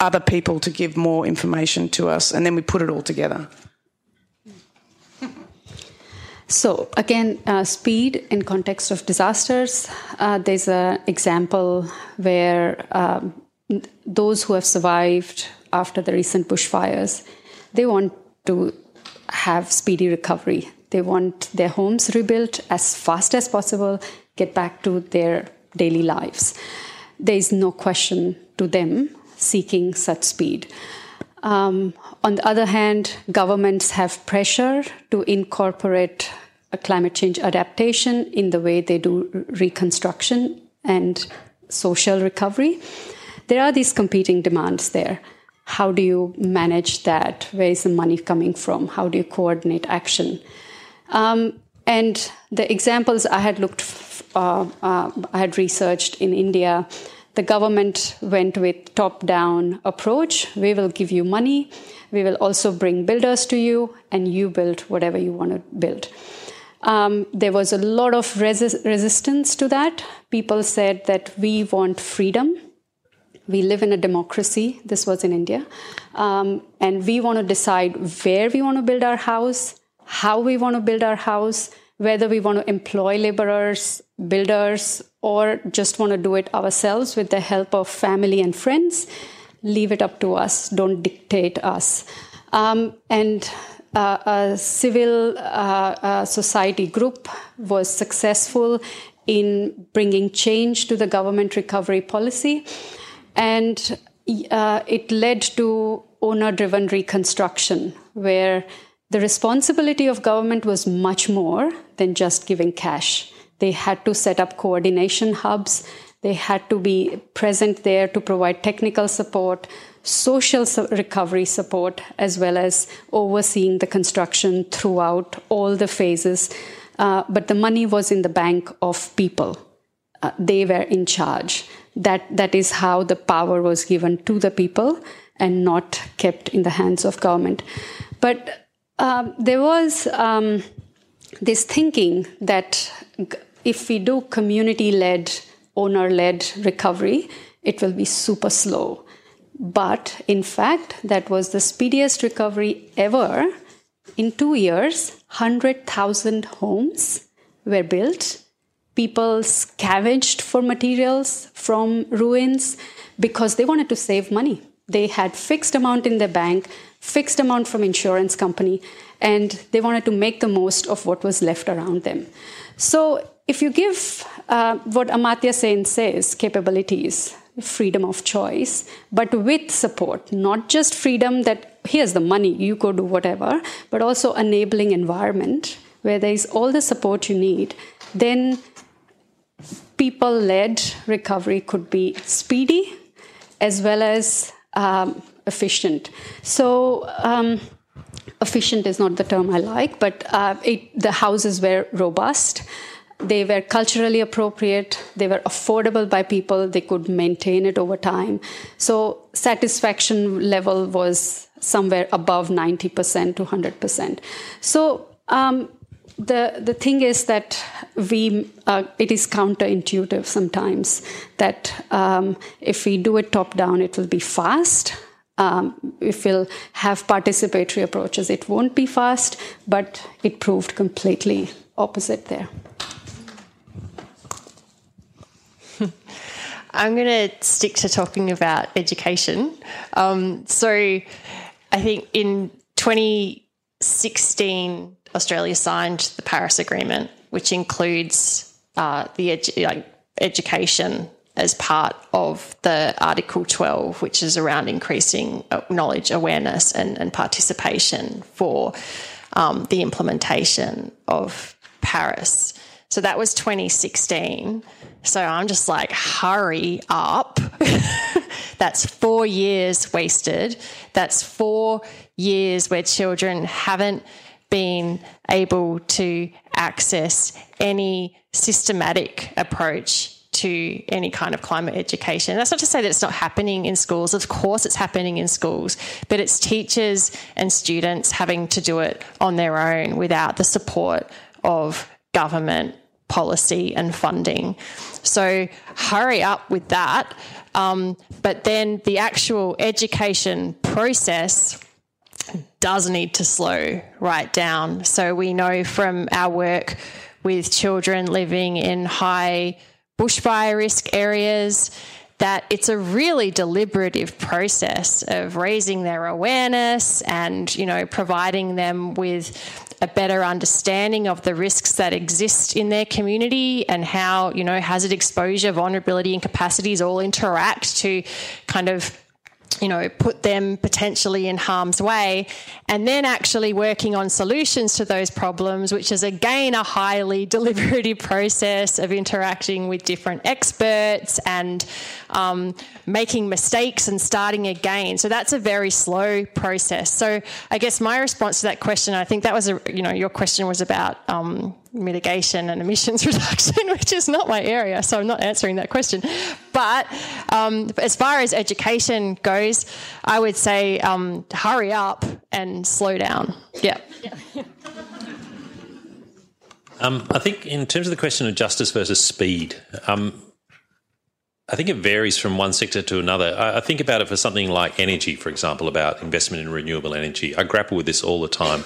other people to give more information to us. And then we put it all together. So again, uh, speed in context of disasters. Uh, there's an example where um, those who have survived after the recent bushfires, they want to have speedy recovery. They want their homes rebuilt as fast as possible, get back to their daily lives. There is no question to them seeking such speed. Um, on the other hand, governments have pressure to incorporate climate change adaptation in the way they do reconstruction and social recovery. There are these competing demands there. how do you manage that? Where is the money coming from? How do you coordinate action? Um, and the examples I had looked, uh, uh, I had researched in India, the government went with top-down approach. We will give you money. We will also bring builders to you, and you build whatever you want to build. Um, there was a lot of resi- resistance to that. People said that we want freedom. We live in a democracy. This was in India. Um, and we want to decide where we want to build our house, how we want to build our house, whether we want to employ laborers, builders, or just want to do it ourselves with the help of family and friends. Leave it up to us. Don't dictate us. Um, and uh, a civil uh, uh, society group was successful in bringing change to the government recovery policy. And uh, it led to owner driven reconstruction, where the responsibility of government was much more than just giving cash. They had to set up coordination hubs. They had to be present there to provide technical support, social recovery support, as well as overseeing the construction throughout all the phases. Uh, but the money was in the bank of people. Uh, they were in charge. That, that is how the power was given to the people and not kept in the hands of government. But um, there was um, this thinking that if we do community led, owner led recovery, it will be super slow. But in fact, that was the speediest recovery ever. In two years, 100,000 homes were built. People scavenged for materials from ruins because they wanted to save money. They had fixed amount in their bank, fixed amount from insurance company, and they wanted to make the most of what was left around them. So if you give uh, what Amartya Sen says, capabilities, freedom of choice, but with support, not just freedom that here's the money, you go do whatever, but also enabling environment where there is all the support you need, then people led recovery could be speedy as well as um, efficient. So, um, efficient is not the term I like, but uh, it, the houses were robust. They were culturally appropriate. They were affordable by people. They could maintain it over time. So satisfaction level was somewhere above 90% to 100%. So um, the the thing is that we uh, it is counterintuitive sometimes that um, if we do it top down, it will be fast. Um, if we'll have participatory approaches, it won't be fast, but it proved completely opposite there. (laughs) I'm going to stick to talking about education. Um, so I think in 2016, Australia signed the Paris Agreement, which includes uh, the edu- like, education as part of the Article 12, which is around increasing knowledge, awareness, and, and participation for um, the implementation of Paris. So that was 2016. So I'm just like, hurry up. (laughs) That's four years wasted. That's four years where children haven't been able to access any systematic approach to any kind of climate education. That's not to say that it's not happening in schools. Of course, it's happening in schools, but it's teachers and students having to do it on their own without the support of government policy and funding. So hurry up with that. Um, but then the actual education process does need to slow right down. So we know from our work with children living in high bushfire risk areas that it's a really deliberative process of raising their awareness and you know providing them with a better understanding of the risks that exist in their community and how, you know, hazard exposure, vulnerability, and capacities all interact to kind of you know, put them potentially in harm's way, and then actually working on solutions to those problems, which is again a highly (laughs) deliberative process of interacting with different experts and um, making mistakes and starting again. So that's a very slow process. So I guess my response to that question, I think that was a, you know, your question was about um, mitigation and emissions (laughs) reduction, which is not my area, so I'm not answering that question. But um, as far as education goes, I would say um, hurry up and slow down. Yeah. (laughs) Um, I think in terms of the question of justice versus speed, um, I think it varies from one sector to another. I, I, think about it for something like energy, for example, about investment in renewable energy. I grapple with this all the time.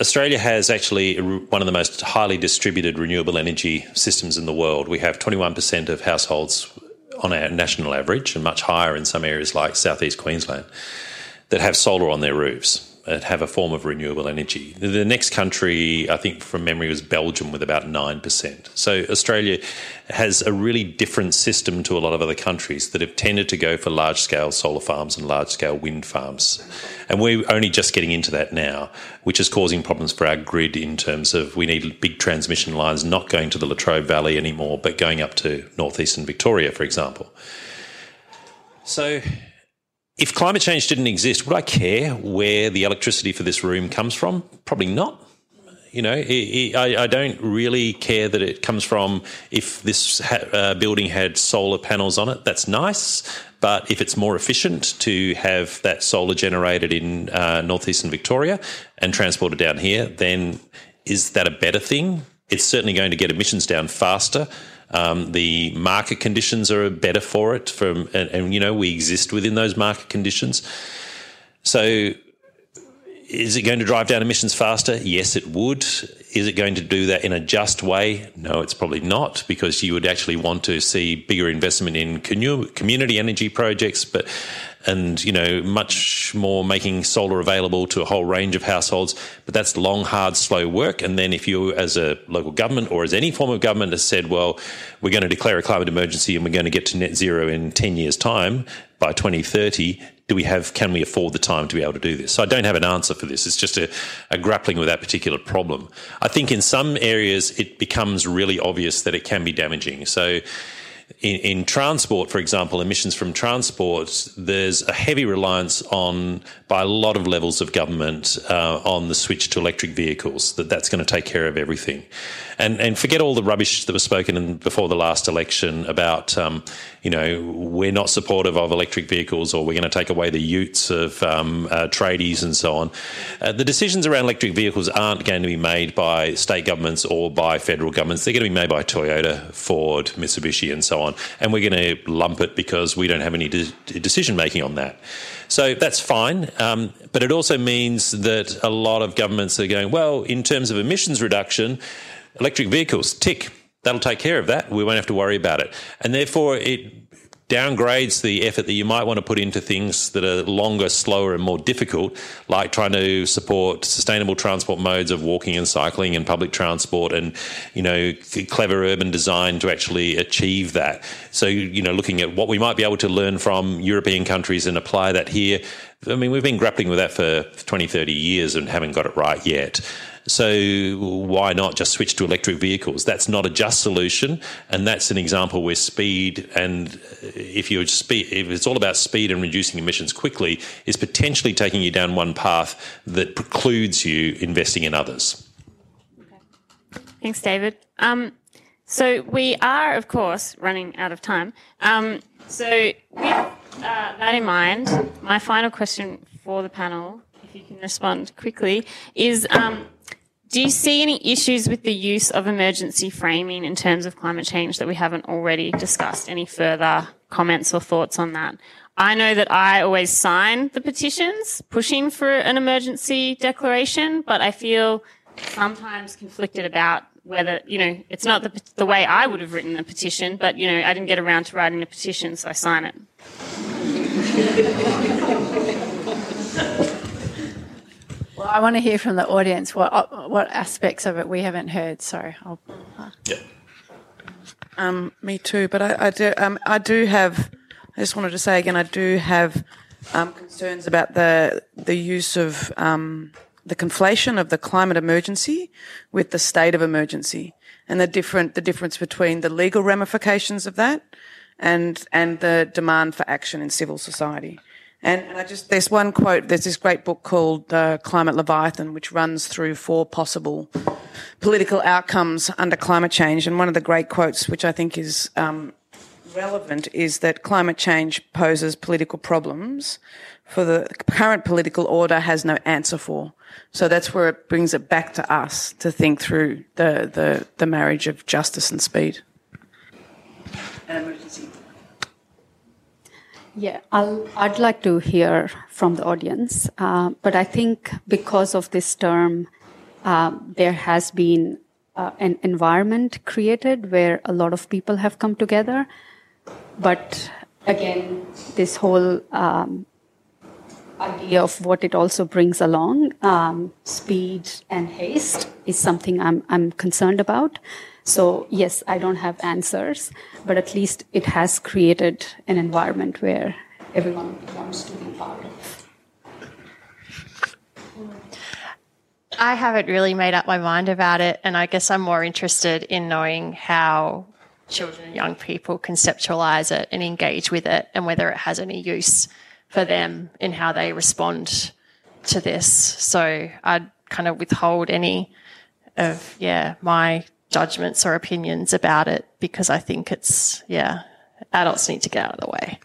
Australia has actually one of the most highly distributed renewable energy systems in the world. We have 21% of households on our national average, and much higher in some areas like southeast Queensland, that have solar on their roofs Uh, have a form of renewable energy. The next country, I think from memory, was Belgium with about 9%. So Australia has a really different system to a lot of other countries that have tended to go for large scale solar farms and large scale wind farms. And we're only just getting into that now, which is causing problems for our grid in terms of we need big transmission lines not going to the Latrobe Valley anymore, but going up to northeastern Victoria, for example. So if climate change didn't exist, would I care where the electricity for this room comes from? Probably not. You know, it, it, I, I, don't really care that it comes from if this ha- uh, building had solar panels on it. That's nice. But if it's more efficient to have that solar generated in uh, northeastern Victoria and transported down here, then is that a better thing? It's certainly going to get emissions down faster. Um, the market conditions are better for it, from and, and, you know we exist within those market conditions. So, is it going to drive down emissions faster? Yes, it would. Is it going to do that in a just way? No, it's probably not, because you would actually want to see bigger investment in community energy projects, but and you know much more making solar available to a whole range of households. But that's long, hard, slow work. And then if you, as a local government or as any form of government, has said, well, we're going to declare a climate emergency and we're going to get to net zero in ten years' time by 2030 do we have can we afford the time to be able to do this so i don't have an answer for this it's just a, a, grappling with that particular problem i think in some areas it becomes really obvious that it can be damaging so in, in, transport, for example, emissions from transport, there's a heavy reliance on, by a lot of levels of government, uh, on the switch to electric vehicles. That that's going to take care of everything, and and forget all the rubbish that was spoken before the last election about, um, you know, we're not supportive of electric vehicles, or we're going to take away the utes of um, uh, tradies and so on. Uh, the decisions around electric vehicles aren't going to be made by state governments or by federal governments. They're going to be made by Toyota, Ford, Mitsubishi, and so on and we're going to lump it because we don't have any de- decision making on that. So that's fine, um, but it also means that a lot of governments are going, well, in terms of emissions reduction, electric vehicles, tick, that'll take care of that. We won't have to worry about it. And therefore, it downgrades the effort that you might want to put into things that are longer, slower, and more difficult, like trying to support sustainable transport modes of walking and cycling and public transport, and you know, clever urban design to actually achieve that. So, you know, looking at what we might be able to learn from European countries and apply that here. I mean, we've been grappling with that for 20, 30 years and haven't got it right yet. So why not just switch to electric vehicles? That's not a just solution, and that's an example where speed and if you speed, if it's all about speed and reducing emissions quickly, is potentially taking you down one path that precludes you investing in others. Okay. Thanks, David. Um, so we are, of course, running out of time. Um, so with uh, that in mind, my final question for the panel, if you can respond quickly, is. Um, do you see any issues with the use of emergency framing in terms of climate change that we haven't already discussed? Any further comments or thoughts on that? I know that I always sign the petitions pushing for an emergency declaration, but I feel sometimes conflicted about whether, you know, it's not the, the way I would have written the petition, but, you know, I didn't get around to writing a petition, so I sign it. Well, I want to hear from the audience what uh, what aspects of it we haven't heard. Sorry. I'll. Yeah. Um, me too, but I, I do. Um, I do have I just wanted to say again, I do have um, concerns about the the use of um, the conflation of the climate emergency with the state of emergency, and the different the difference between the legal ramifications of that and and the demand for action in civil society. And, and I just there's one quote. There's this great book called uh, Climate Leviathan, which runs through four possible political outcomes under climate change. And one of the great quotes, which I think is um, relevant, is that climate change poses political problems for the current political order has no answer for. So that's where it brings it back to us to think through the the, the marriage of justice and speed. And emergency. Yeah, I'll, I'd like to hear from the audience, uh, but I think because of this term, uh, there has been uh, an environment created where a lot of people have come together. But again, this whole um, idea of what it also brings along, um, speed and haste, is something I'm, I'm concerned about. So, yes, I don't have answers, but at least it has created an environment where everyone wants to be part of. I haven't really made up my mind about it, and I guess I'm more interested in knowing how children and young people conceptualize it and engage with it, and whether it has any use for them in how they respond to this. So I'd kind of withhold any of, yeah, my judgments or opinions about it because I think it's, yeah, adults need to get out of the way.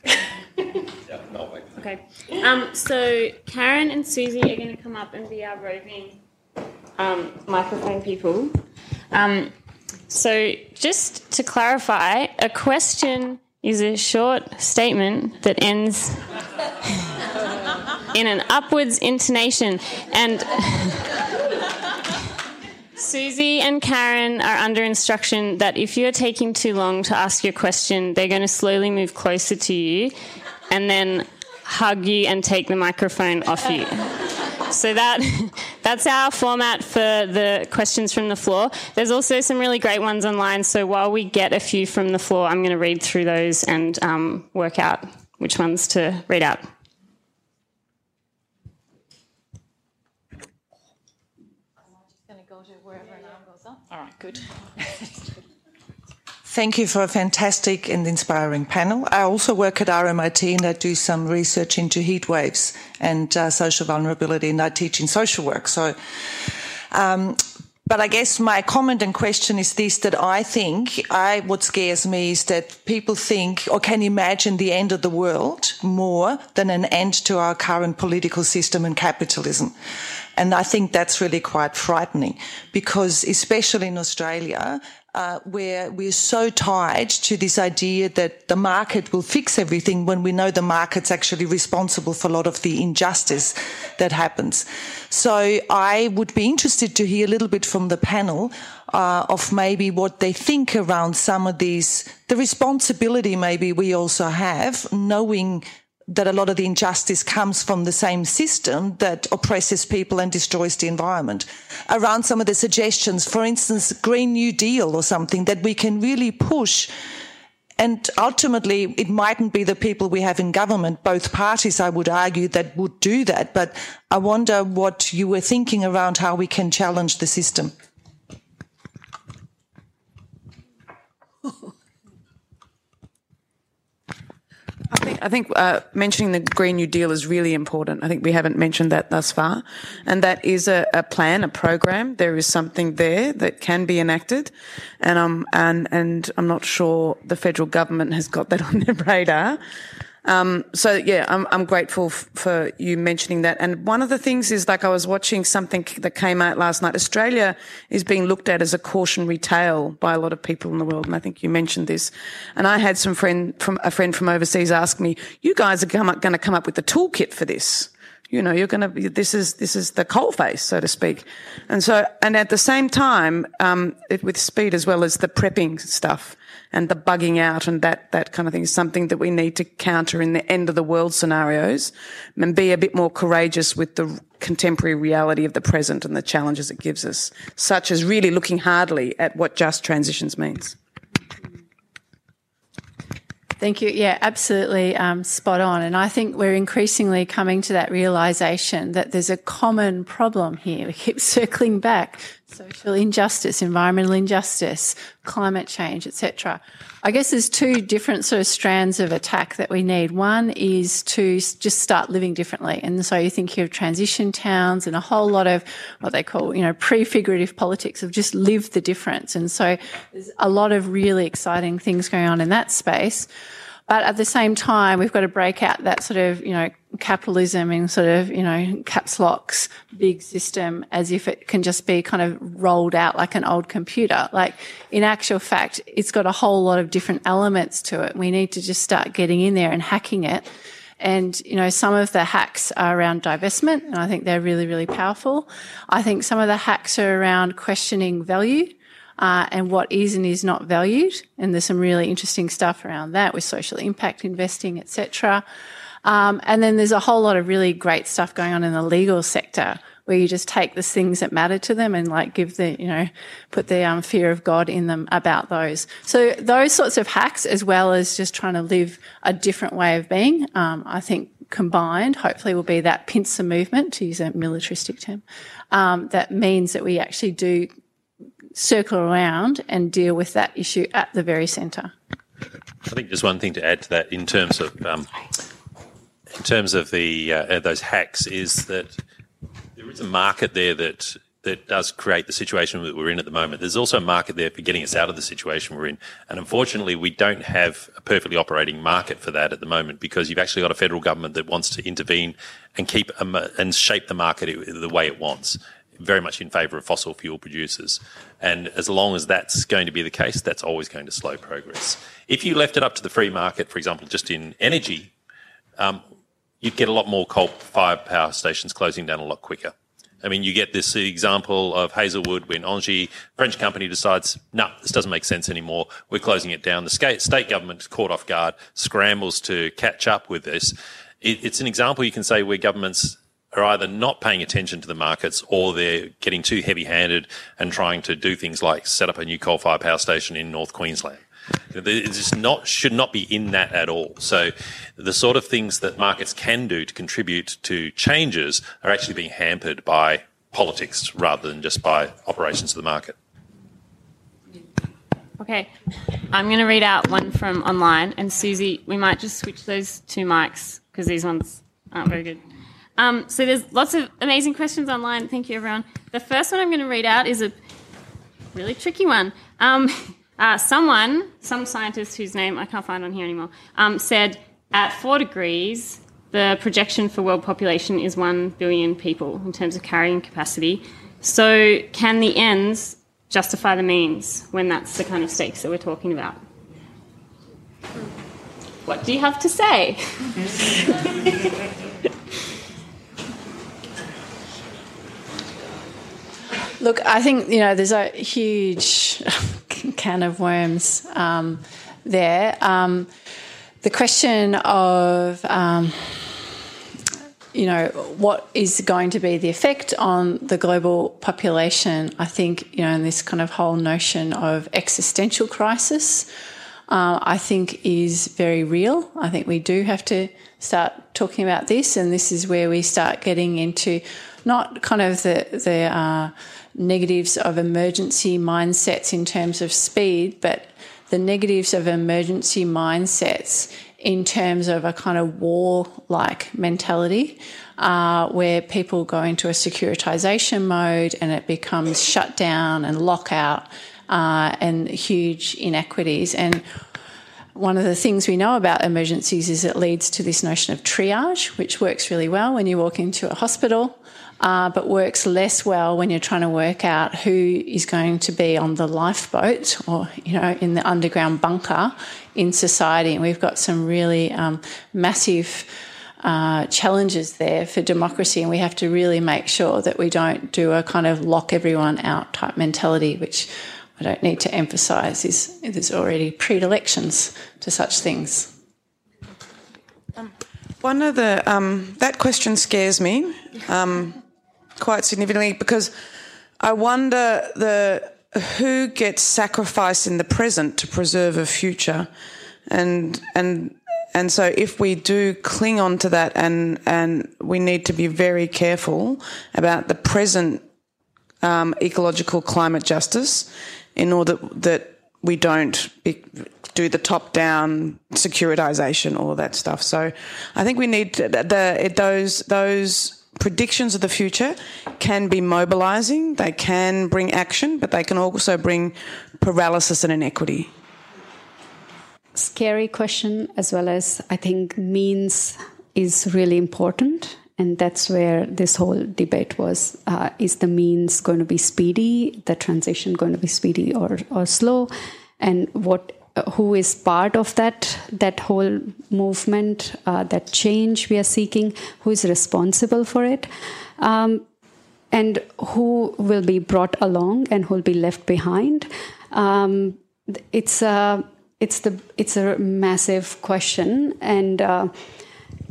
okay. Um, so Karen and Susie are going to come up and be our roving um, microphone people. Um, so just to clarify, a question is a short statement that ends (laughs) in an upwards intonation and (laughs) Susie and Karen are under instruction that if you're taking too long to ask your question, they're going to slowly move closer to you and then hug you and take the microphone off you. So that (laughs) that's our format for the questions from the floor. There's also some really great ones online. So while we get a few from the floor, I'm going to read through those and um, work out which ones to read out. Good. Thank you for a fantastic and inspiring panel. I also work at RMIT and I do some research into heat waves and uh, social vulnerability, and I teach in social work. So, um, but I guess my comment and question is this: that I think I what scares me is that people think or can imagine the end of the world more than an end to our current political system and capitalism. And I think that's really quite frightening because, especially in Australia, uh, where we're so tied to this idea that the market will fix everything when we know the market's actually responsible for a lot of the injustice that happens. So I would be interested to hear a little bit from the panel uh, of maybe what they think around some of these, the responsibility maybe we also have, knowing that a lot of the injustice comes from the same system that oppresses people and destroys the environment. Around some of the suggestions, for instance, Green New Deal or something that we can really push. And ultimately, it mightn't be the people we have in government, both parties, I would argue, that would do that. But I wonder what you were thinking around how we can challenge the system. (laughs) I think, I think uh, mentioning the Green New Deal is really important. I think we haven't mentioned that thus far. And that is a, a plan, a program. There is something there that can be enacted. And, um, and, and I'm not sure the federal government has got that (laughs) on their radar. Um, so yeah, I'm, I'm grateful f- for you mentioning that. And one of the things is like I was watching something that came out last night. Australia is being looked at as a cautionary tale by a lot of people in the world, and I think you mentioned this. And I had some friend from a friend from overseas ask me, "You guys are going to come up with the toolkit for this." You know, you're going to. This is this is the coalface, so to speak, and so and at the same time, um, it, with speed as well as the prepping stuff and the bugging out and that, that kind of thing is something that we need to counter in the end of the world scenarios and be a bit more courageous with the contemporary reality of the present and the challenges it gives us, such as really looking hardly at what just transitions means. Thank you. Yeah, absolutely um, spot on. And I think we're increasingly coming to that realization that there's a common problem here. We keep (laughs) circling back social injustice, environmental injustice, climate change, etc. I guess there's two different sort of strands of attack that we need. One is to just start living differently. And so you're thinking of transition towns and a whole lot of what they call, you know, prefigurative politics of just live the difference. And so there's a lot of really exciting things going on in that space. But at the same time, we've got to break out that sort of, you know, capitalism and sort of, you know, caps locks big system as if it can just be kind of rolled out like an old computer. Like in actual fact, it's got a whole lot of different elements to it. We need to just start getting in there and hacking it. And, you know, some of the hacks are around divestment, and I think they're really, really powerful. I think some of the hacks are around questioning value uh, and what is and is not valued. And there's some really interesting stuff around that with social impact investing, etc. Um, and then there's a whole lot of really great stuff going on in the legal sector where you just take the things that matter to them and like give the, you know, put the um, fear of God in them about those. So those sorts of hacks, as well as just trying to live a different way of being, um, I think combined, hopefully will be that pincer movement, to use a militaristic term, um, that means that we actually do circle around and deal with that issue at the very centre. I think just one thing to add to that in terms of um, in terms of the uh, those hacks is that there is a market there that that does create the situation that we're in at the moment. There's also a market there for getting us out of the situation we're in, and unfortunately, we don't have a perfectly operating market for that at the moment because you've actually got a federal government that wants to intervene and keep a, and shape the market the way it wants very much in favour of fossil fuel producers. And as long as that's going to be the case, that's always going to slow progress. If you left it up to the free market, for example, just in energy, um, you'd get a lot more coal-fired power stations closing down a lot quicker. I mean, you get this example of Hazelwood when Engie, French company, decides, no, nah, this doesn't make sense anymore. We're closing it down. The state government, caught off guard, scrambles to catch up with this. it's an example you can say where governments are either not paying attention to the markets or they're getting too heavy handed and trying to do things like set up a new coal fired power station in North Queensland. It's not should not be in that at all. So the sort of things that markets can do to contribute to changes are actually being hampered by politics rather than just by operations of the market. Okay, I'm going to read out one from online, and Susie, we might just switch those two mics because these ones aren't very good. Um, so there's lots of amazing questions online. Thank you, everyone. The first one I'm going to read out is a really tricky one. Um, (laughs) uh, someone, some scientist whose name I can't find on here anymore, um, said at four degrees, the projection for world population is one billion people in terms of carrying capacity. So can the ends justify the means when that's the kind of stakes that we're talking about? What do you have to say? (laughs) Look, I think you know there's a huge (laughs) can of worms um, there. Um, the question of um, you know what is going to be the effect on the global population, I think you know, in this kind of whole notion of existential crisis, uh, I think is very real. I think we do have to start talking about this, and this is where we start getting into not kind of the the uh, negatives of emergency mindsets in terms of speed, but the negatives of emergency mindsets in terms of a kind of war like mentality. Uh, where people go into a securitization mode and it becomes shut down and lockout uh, and huge inequities. And one of the things we know about emergencies is it leads to this notion of triage, which works really well when you walk into a hospital uh, but works less well when you're trying to work out who is going to be on the lifeboat or you know in the underground bunker in society. And we've got some really um, massive. Uh, challenges there for democracy, and we have to really make sure that we don't do a kind of lock everyone out type mentality, which I don't need to emphasise is there's already predilections to such things. Um, one of the um, that question scares me. Um, quite significantly because I wonder the who gets sacrificed in the present to preserve a future. and and and so if we do cling on to that and and we need to be very careful about the present um, ecological climate justice in order that we don't be, do the top down securitization all that stuff so i think we need the those those predictions of the future can be mobilizing they can bring action but they can also bring paralysis and inequity scary question as well as I think means is really important. And that's where this whole debate was. Uh, is the means going to be speedy, the transition going to be speedy or, or slow? And what who is part of that that whole movement, uh, that change we are seeking, who is responsible for it, um, and who will be brought along and who will be left behind. Um, it's a it's the it's a massive question and. Uh,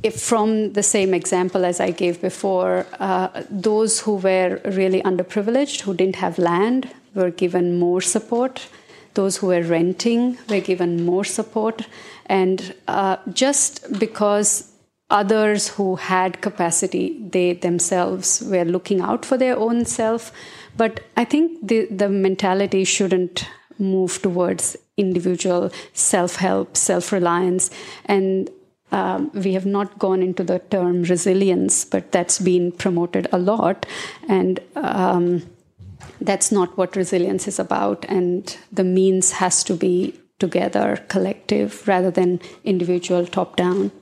if from the same example as I gave before, uh, those who were really underprivileged, who didn't have land, were given more support. Those who were renting were given more support. And uh, just because others who had capacity, they themselves were looking out for their own self. But I think the, the mentality shouldn't move towards individual self help, self reliance. And um, we have not gone into the term resilience, but that's been promoted a lot. And um, that's not what resilience is about. And the means has to be together, collective, rather than individual, top down.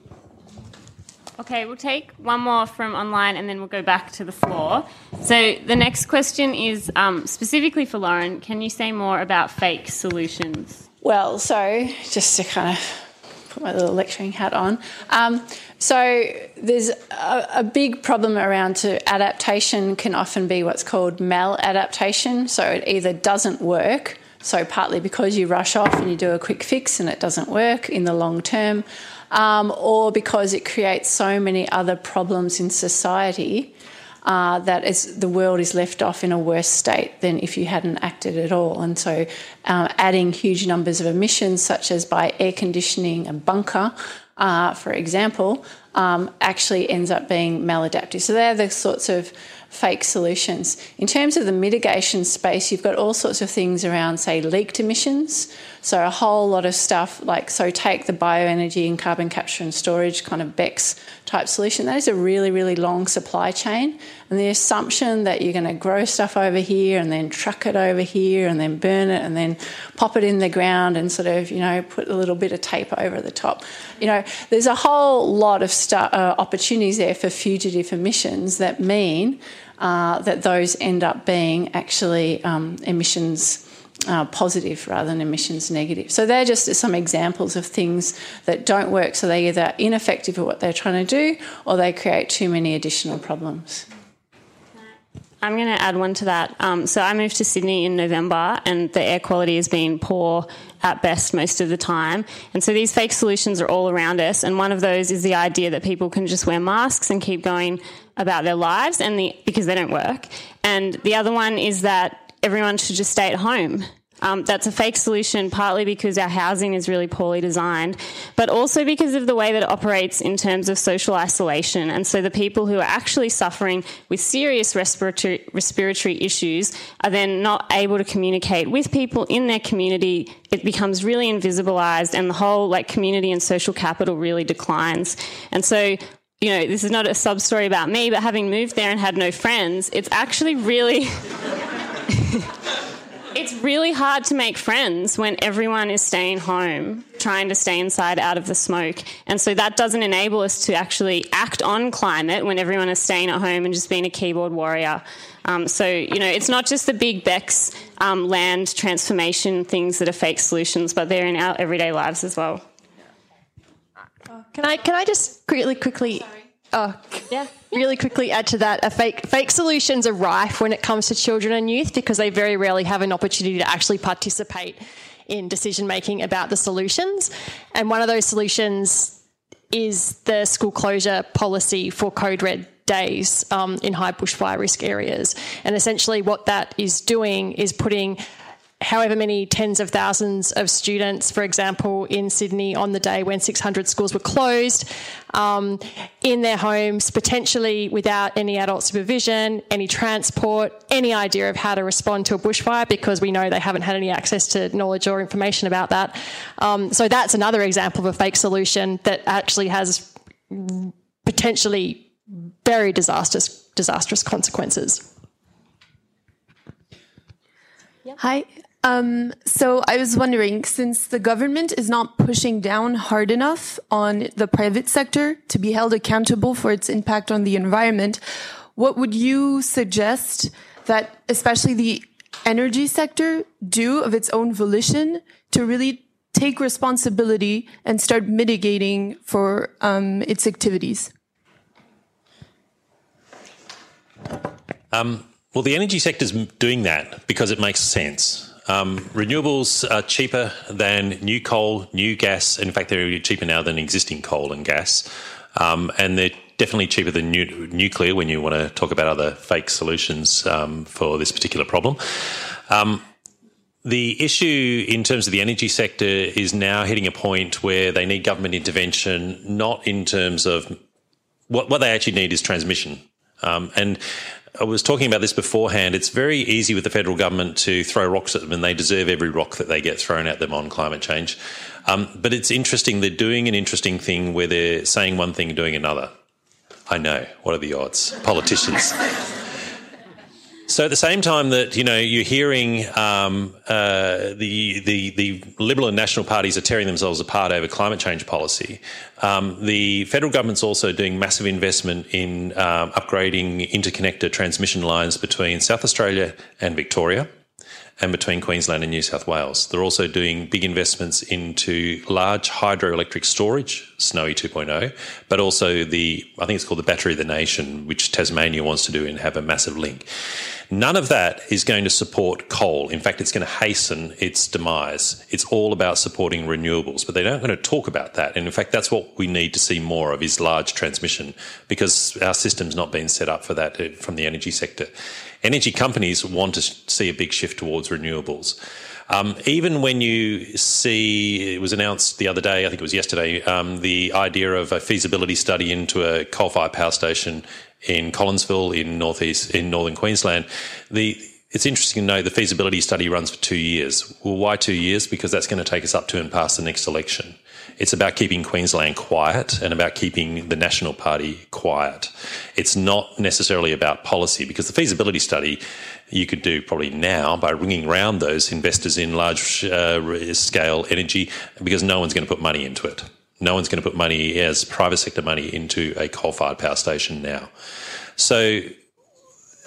Okay, we'll take one more from online and then we'll go back to the floor. So the next question is um, specifically for Lauren. Can you say more about fake solutions? Well, so just to kind of put my little lecturing hat on. Um, so there's a, a, big problem around to adaptation can often be what's called maladaptation. So it either doesn't work, so partly because you rush off and you do a quick fix and it doesn't work in the long term, um, or because it creates so many other problems in society uh, the world is left off in a worse state than if you hadn't acted at all. And so, um, adding huge numbers of emissions, such as by air conditioning a bunker, uh, for example, um, actually ends up being maladaptive. So, they're the sorts of fake solutions. In terms of the mitigation space, you've got all sorts of things around, say, leaked emissions. So, a whole lot of stuff like, so take the bioenergy and carbon capture and storage kind of BECCS type solution. That is a really, really long supply chain. And the assumption that you're going to grow stuff over here and then truck it over here and then burn it and then pop it in the ground and sort of, you know, put a little bit of tape over the top. You know, there's a whole lot of stu- uh, opportunities there for fugitive emissions that mean uh, that those end up being actually um, emissions. Uh, positive rather than emissions negative. So they're just some examples of things that don't work. So they're either ineffective at what they're trying to do or they create too many additional problems. I'm going to add one to that. Um, so I moved to Sydney in November, and the air quality has been poor at best most of the time. And so these fake solutions are all around us. And one of those is the idea that people can just wear masks and keep going about their lives and the, because they don't work. And the other one is that everyone should just stay at home. Um, that's a fake solution, partly because our housing is really poorly designed, but also because of the way that it operates in terms of social isolation. And so the people who are actually suffering with serious respiratory, respiratory issues are then not able to communicate with people in their community. It becomes really invisibilized, and the whole like community and social capital really declines. And so you know, this is not a sub story about me, but having moved there and had no friends, it's actually really. (laughs) (laughs) it's really hard to make friends when everyone is staying home, trying to stay inside out of the smoke. And so that doesn't enable us to actually act on climate when everyone is staying at home and just being a keyboard warrior. Um, so, you know, it's not just the big BECCS um, land transformation things that are fake solutions, but they're in our everyday lives as well. Can I can I just really quickly Oh, yeah. Really quickly add to that, a fake fake solutions are rife when it comes to children and youth because they very rarely have an opportunity to actually participate in decision making about the solutions. And one of those solutions is the school closure policy for code red days um, in high bushfire risk areas. And essentially, what that is doing is putting however many tens of thousands of students, for example, in Sydney on the day when 600 schools were closed, um, in their homes, potentially without any adult supervision, any transport, any idea of how to respond to a bushfire, because we know they haven't had any access to knowledge or information about that. Um, so that's another example of a fake solution that actually has potentially very disastrous disastrous consequences. Hi. Um, so I was wondering, since the government is not pushing down hard enough on the private sector to be held accountable for its impact on the environment, what would you suggest that especially the energy sector do of its own volition to really take responsibility and start mitigating for um, its activities? Um, well, the energy sector is doing that because it makes sense. Um, renewables are cheaper than new coal, new gas. In fact, they're cheaper now than existing coal and gas. Um, and they're definitely cheaper than nu- nuclear when you want to talk about other fake solutions um, for this particular problem. Um, the issue in terms of the energy sector is now hitting a point where they need government intervention, not in terms of what, what they actually need is transmission. Um, and I was talking about this beforehand. It's very easy with the federal government to throw rocks at them, and they deserve every rock that they get thrown at them on climate change. Um, but it's interesting. They're doing an interesting thing where they're saying one thing and doing another. I know. What are the odds? Politicians. (laughs) So at the same time that you know you're hearing um, uh, the, the the Liberal and National parties are tearing themselves apart over climate change policy, um, the federal government's also doing massive investment in um, upgrading interconnector transmission lines between South Australia and Victoria and between Queensland and New South Wales. They're also doing big investments into large hydroelectric storage, Snowy 2.0, but also the, I think it's called the Battery of the Nation, which Tasmania wants to do and have a massive link. None of that is going to support coal. In fact, it's going to hasten its demise. It's all about supporting renewables, but they're not going to talk about that. And in fact, that's what we need to see more of is large transmission because our system's not been set up for that uh, from the energy sector. Energy companies want to see a big shift towards renewables. Um, even when you see, it was announced the other day, I think it was yesterday, um, the idea of a feasibility study into a coal-fired power station in Collinsville in northeast in northern Queensland. The it's interesting to know the feasibility study runs for two years. Well, why two years? Because that's going to take us up to and past the next election. It's about keeping Queensland quiet and about keeping the National Party quiet. It's not necessarily about policy because the feasibility study you could do probably now by ringing round those investors in large uh, scale energy because no one's going to put money into it. No one's going to put money as private sector money into a coal fired power station now. So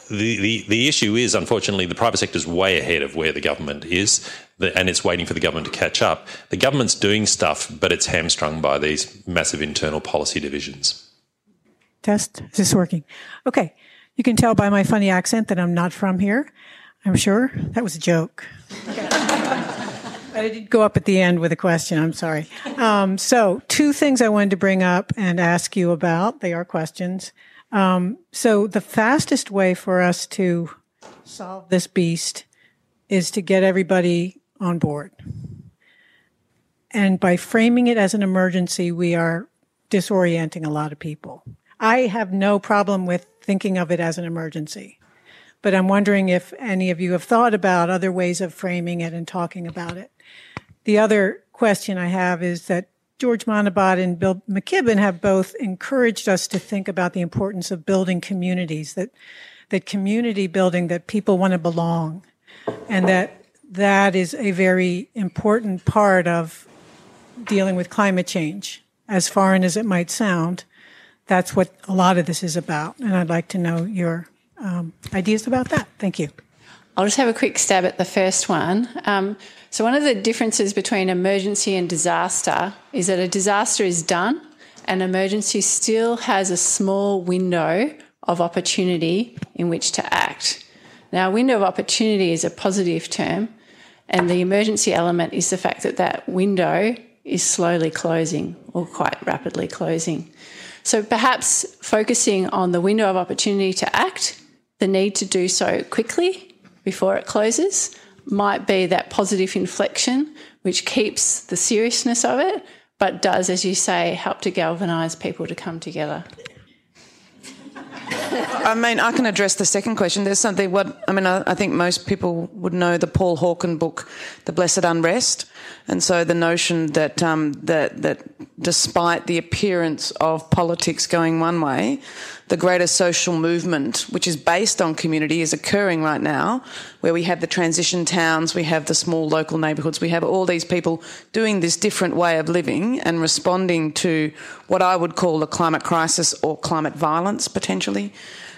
the, the, the issue is, unfortunately, the private sector is way ahead of where the government is, and it's waiting for the government to catch up. The government's doing stuff, but it's hamstrung by these massive internal policy divisions. Test. Is this working? Okay. You can tell by my funny accent that I'm not from here. I'm sure that was a joke. I did go up at the end with a question. I'm sorry. Um, so, two things I wanted to bring up and ask you about. They are questions. Um, so, the fastest way for us to solve this beast is to get everybody on board. And by framing it as an emergency, we are disorienting a lot of people. I have no problem with thinking of it as an emergency. But I'm wondering if any of you have thought about other ways of framing it and talking about it. The other question I have is that George Monbiot and Bill McKibben have both encouraged us to think about the importance of building communities, that, that community building, that people want to belong, and that that is a very important part of dealing with climate change. As foreign as it might sound, that's what a lot of this is about. And I'd like to know your um, ideas about that. Thank you. I'll just have a quick stab at the first one. Um, so, one of the differences between emergency and disaster is that a disaster is done, and emergency still has a small window of opportunity in which to act. Now, window of opportunity is a positive term, and the emergency element is the fact that that window is slowly closing or quite rapidly closing. So, perhaps focusing on the window of opportunity to act, the need to do so quickly before it closes, might be that positive inflection, which keeps the seriousness of it, but does, as you say, help to galvanise people to come together. I mean, I can address the second question. There's something. What I mean, I, I, think most people would know the Paul Hawken book, "The Blessed Unrest," and so the notion that um, that that despite the appearance of politics going one way, the greater social movement, which is based on community, is occurring right now, where we have the transition towns, we have the small local neighbourhoods, we have all these people doing this different way of living and responding to what I would call the climate crisis or climate violence potentially.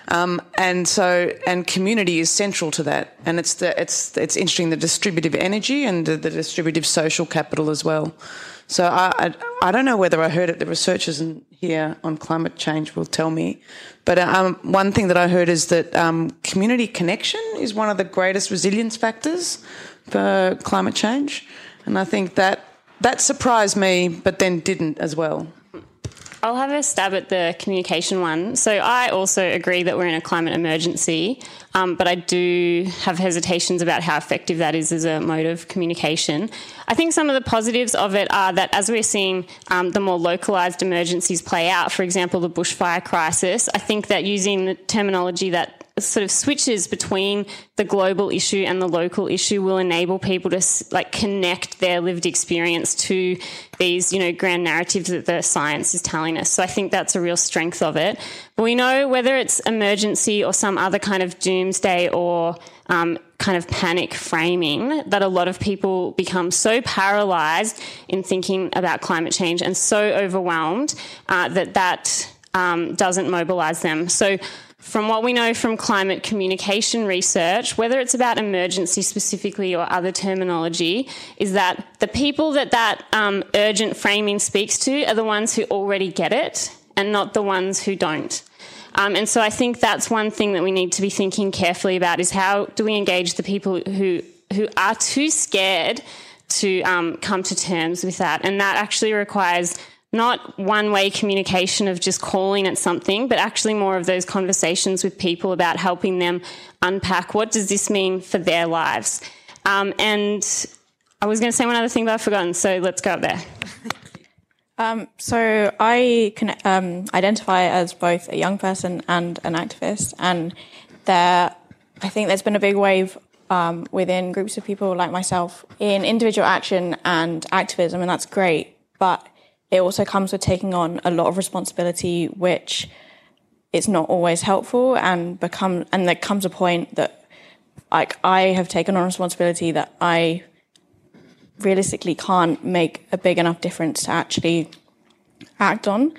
Um, and so, and community is central to that. And it's the, it's, it's interesting the distributive energy and the, the distributive social capital as well. So I, I, I, don't know whether I heard it. The researchers in here on climate change will tell me. But um, one thing that I heard is that um, community connection is one of the greatest resilience factors for climate change, and I think that that surprised me, but then didn't as well. I'll have a stab at the communication one. So I also agree that we're in a climate emergency, um, but I do have hesitations about how effective that is as a mode of communication. I think some of the positives of it are that as we're seeing um, the more localised emergencies play out, for example, the bushfire crisis, I think that using the terminology that sort of switches between the global issue and the local issue will enable people to like connect their lived experience to these you know grand narratives that the science is telling us. So i think that's a real strength of it. But we know whether it's emergency or some other kind of doomsday or um, kind of panic framing that a lot of people become so paralyzed in thinking about climate change and so overwhelmed uh, that that um, doesn't mobilize them. So from what we know from climate communication research, whether it's about emergency specifically or other terminology, is that the people that that um, urgent framing speaks to are the ones who already get it and not the ones who don't. Um, and so I think that's one thing that we need to be thinking carefully about is how do we engage the people who who are too scared to um, come to terms with that, and that actually requires not one way communication of just calling it something, but actually more of those conversations with people about helping them unpack what does this mean for their lives. Um, and I was going to say one other thing, but I've forgotten, so let's go up there. (laughs) Um, so I can um, identify as both a young person and an activist, and there, I think there's been a big wave um, within groups of people like myself in individual action and activism, and that's great. But it also comes with taking on a lot of responsibility, which it's not always helpful and become, and there comes a point that like I have taken on responsibility that I realistically can't make a big enough difference to actually act on.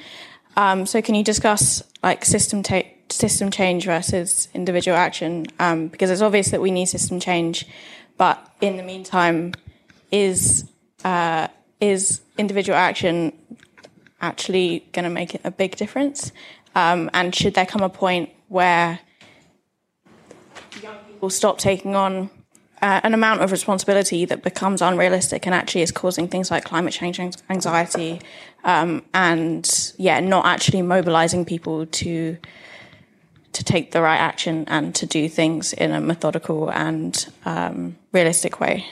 Um, so can you discuss like system system change versus individual action? Um, because it's obvious that we need system change, but in the meantime, is uh, is individual action actually going to make a big difference? Um, and should there come a point where young people stop taking on uh, an amount of responsibility that becomes unrealistic and actually is causing things like climate change anxiety um, and yeah not actually mobilizing people to to take the right action and to do things in a methodical and um, realistic way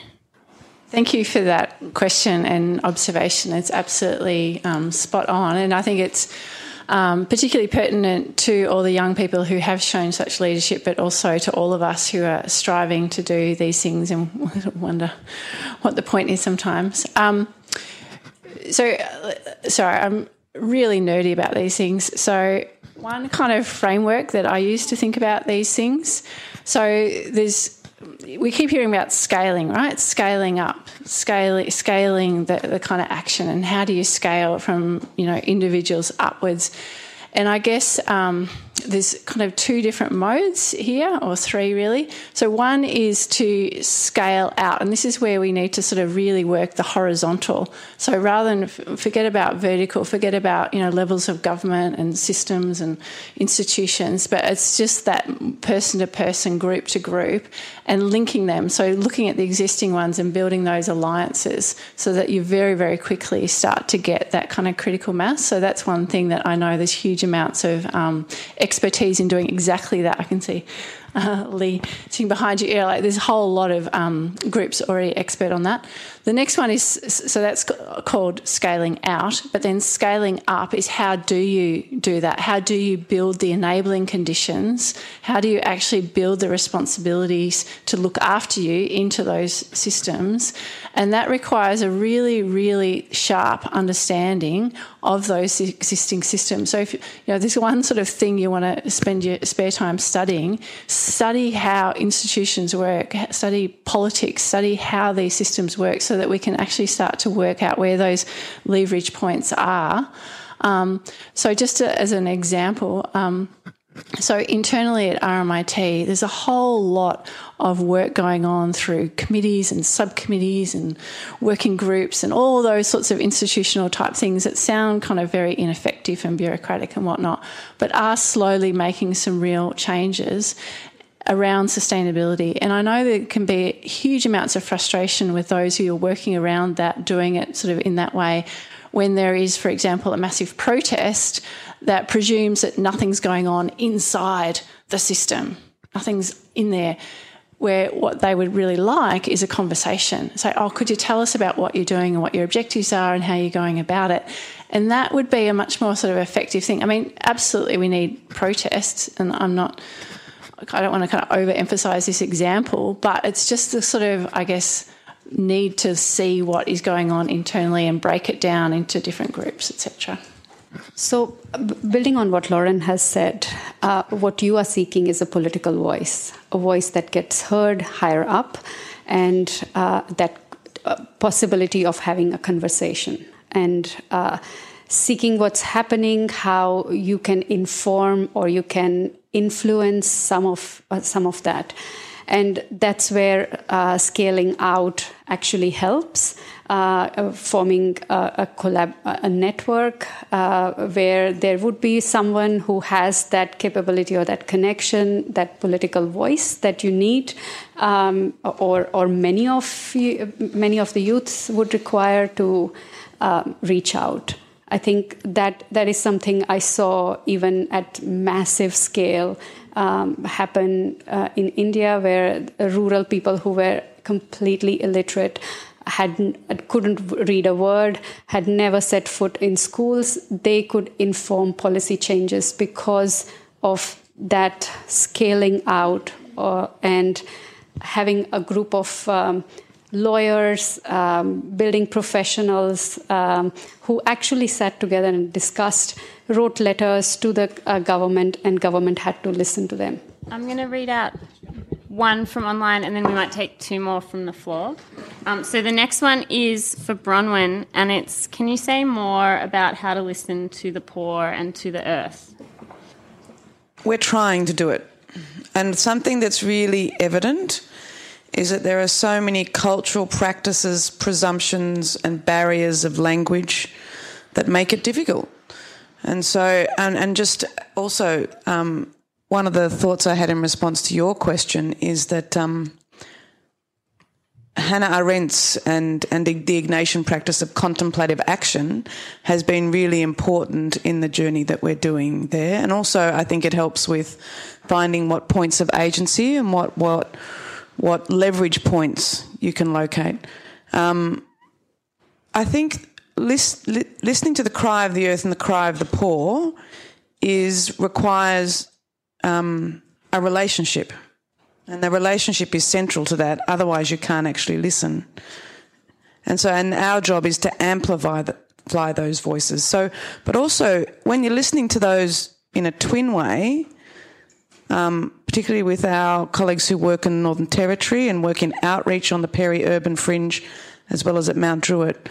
Thank you for that question and observation. It's absolutely um, spot on, and I think it's um, particularly pertinent to all the young people who have shown such leadership, but also to all of us who are striving to do these things and (laughs) wonder what the point is sometimes. Um, so, uh, sorry, I'm really nerdy about these things. So, one kind of framework that I use to think about these things. So, there's we keep hearing about scaling, right? Scaling up, scaling, scaling the, the kind of action, and how do you scale from you know individuals upwards? And I guess um, there's kind of two different modes here, or three really. So one is to scale out, and this is where we need to sort of really work the horizontal. So rather than forget about vertical, forget about you know levels of government and systems and institutions, but it's just that person to person, group to group, and linking them. So looking at the existing ones and building those alliances, so that you very very quickly start to get that kind of critical mass. So that's one thing that I know there's huge amounts of um, expertise in doing exactly that. I can see uh, Lee sitting behind you. Yeah, like there's a whole lot of um, groups already expert on that. The next one is so that's called scaling out, but then scaling up is how do you do that? How do you build the enabling conditions? How do you actually build the responsibilities to look after you into those systems? And that requires a really, really sharp understanding of those existing systems. So if you know there's one sort of thing you want to spend your spare time studying, study how institutions work, study politics, study how these systems work so that we can actually start to work out where those leverage points are. Um, so, just to, as an example, um, so internally at RMIT, there's a whole lot of work going on through committees and subcommittees and working groups and all those sorts of institutional type things that sound kind of very ineffective and bureaucratic and whatnot, but are slowly making some real changes around sustainability. And I know there can be huge amounts of frustration with those who are working around that, doing it sort of in that way, when there is, for example, a massive protest that presumes that nothing's going on inside the system, nothing's in there. Where what they would really like is a conversation. Say, oh, could you tell us about what you're doing and what your objectives are and how you're going about it? And that would be a much more sort of effective thing. I mean, absolutely, we need protests, and I'm not I don't want to kind of overemphasize this example, but it's just the sort of, I guess, need to see what is going on internally and break it down into different groups, etc. So, building on what Lauren has said, uh, what you are seeking is a political voice, a voice that gets heard higher up, and uh, that uh, possibility of having a conversation. And uh, seeking what's happening, how you can inform or you can influence some of uh, some of that, and that's where uh, scaling out actually helps. Uh, forming a, a, collab, a network uh, where there would be someone who has that capability or that connection, that political voice that you need, um, or or many of you, many of the youths would require to uh, reach out. I think that that is something I saw even at massive scale um, happen uh, in India, where rural people who were completely illiterate had couldn't read a word, had never set foot in schools, they could inform policy changes because of that scaling out uh, and having a group of um, lawyers, um, building professionals um, who actually sat together and discussed, wrote letters to the uh, government, and government had to listen to them. I'm going to read out one from online, and then we might take two more from the floor. Um, so the next one is for Bronwyn, and it's Can you say more about how to listen to the poor and to the earth? We're trying to do it. And something that's really evident is that there are so many cultural practices, presumptions, and barriers of language that make it difficult. And so, and, and just also, um, one of the thoughts I had in response to your question is that um, Hannah Arendt's and, and the, Ignatian practice of contemplative action has been really important in the journey that we're doing there. And also, I think it helps with finding what points of agency and what, what what leverage points you can locate. Um, I think list, li- listening to the cry of the earth and the cry of the poor is requires um, a relationship, and the relationship is central to that. Otherwise, you can't actually listen. And so, and our job is to amplify the, those voices. So, but also when you're listening to those in a twin way, um, particularly with our colleagues who work in the Northern Territory and work in outreach on the peri-urban fringe, as well as at Mount Druitt.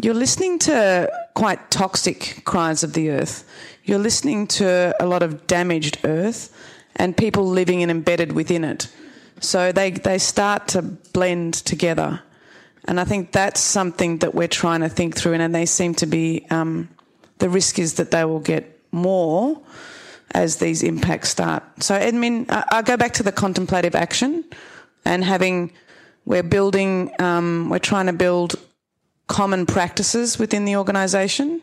You're listening to quite toxic cries of the earth. You're listening to a lot of damaged earth and people living and embedded within it. So they, they start to blend together. And I think that's something that we're trying to think through, and they seem to be um, the risk is that they will get more as these impacts start. So, I mean, I'll go back to the contemplative action and having, we're building, um, we're trying to build common practices within the organisation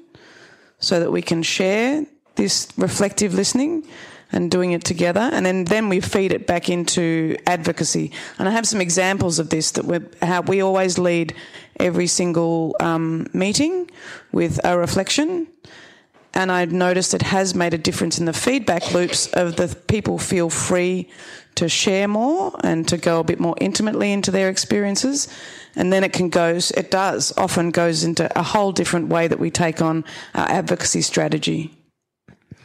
so that we can share this reflective listening and doing it together, and then, then we feed it back into advocacy. And I have some examples of this that we're how we always lead every single um, meeting with a reflection. And I've noticed it has made a difference in the feedback loops of the people feel free to share more and to go a bit more intimately into their experiences. And then it can go, it does often goes into a whole different way that we take on our advocacy strategy.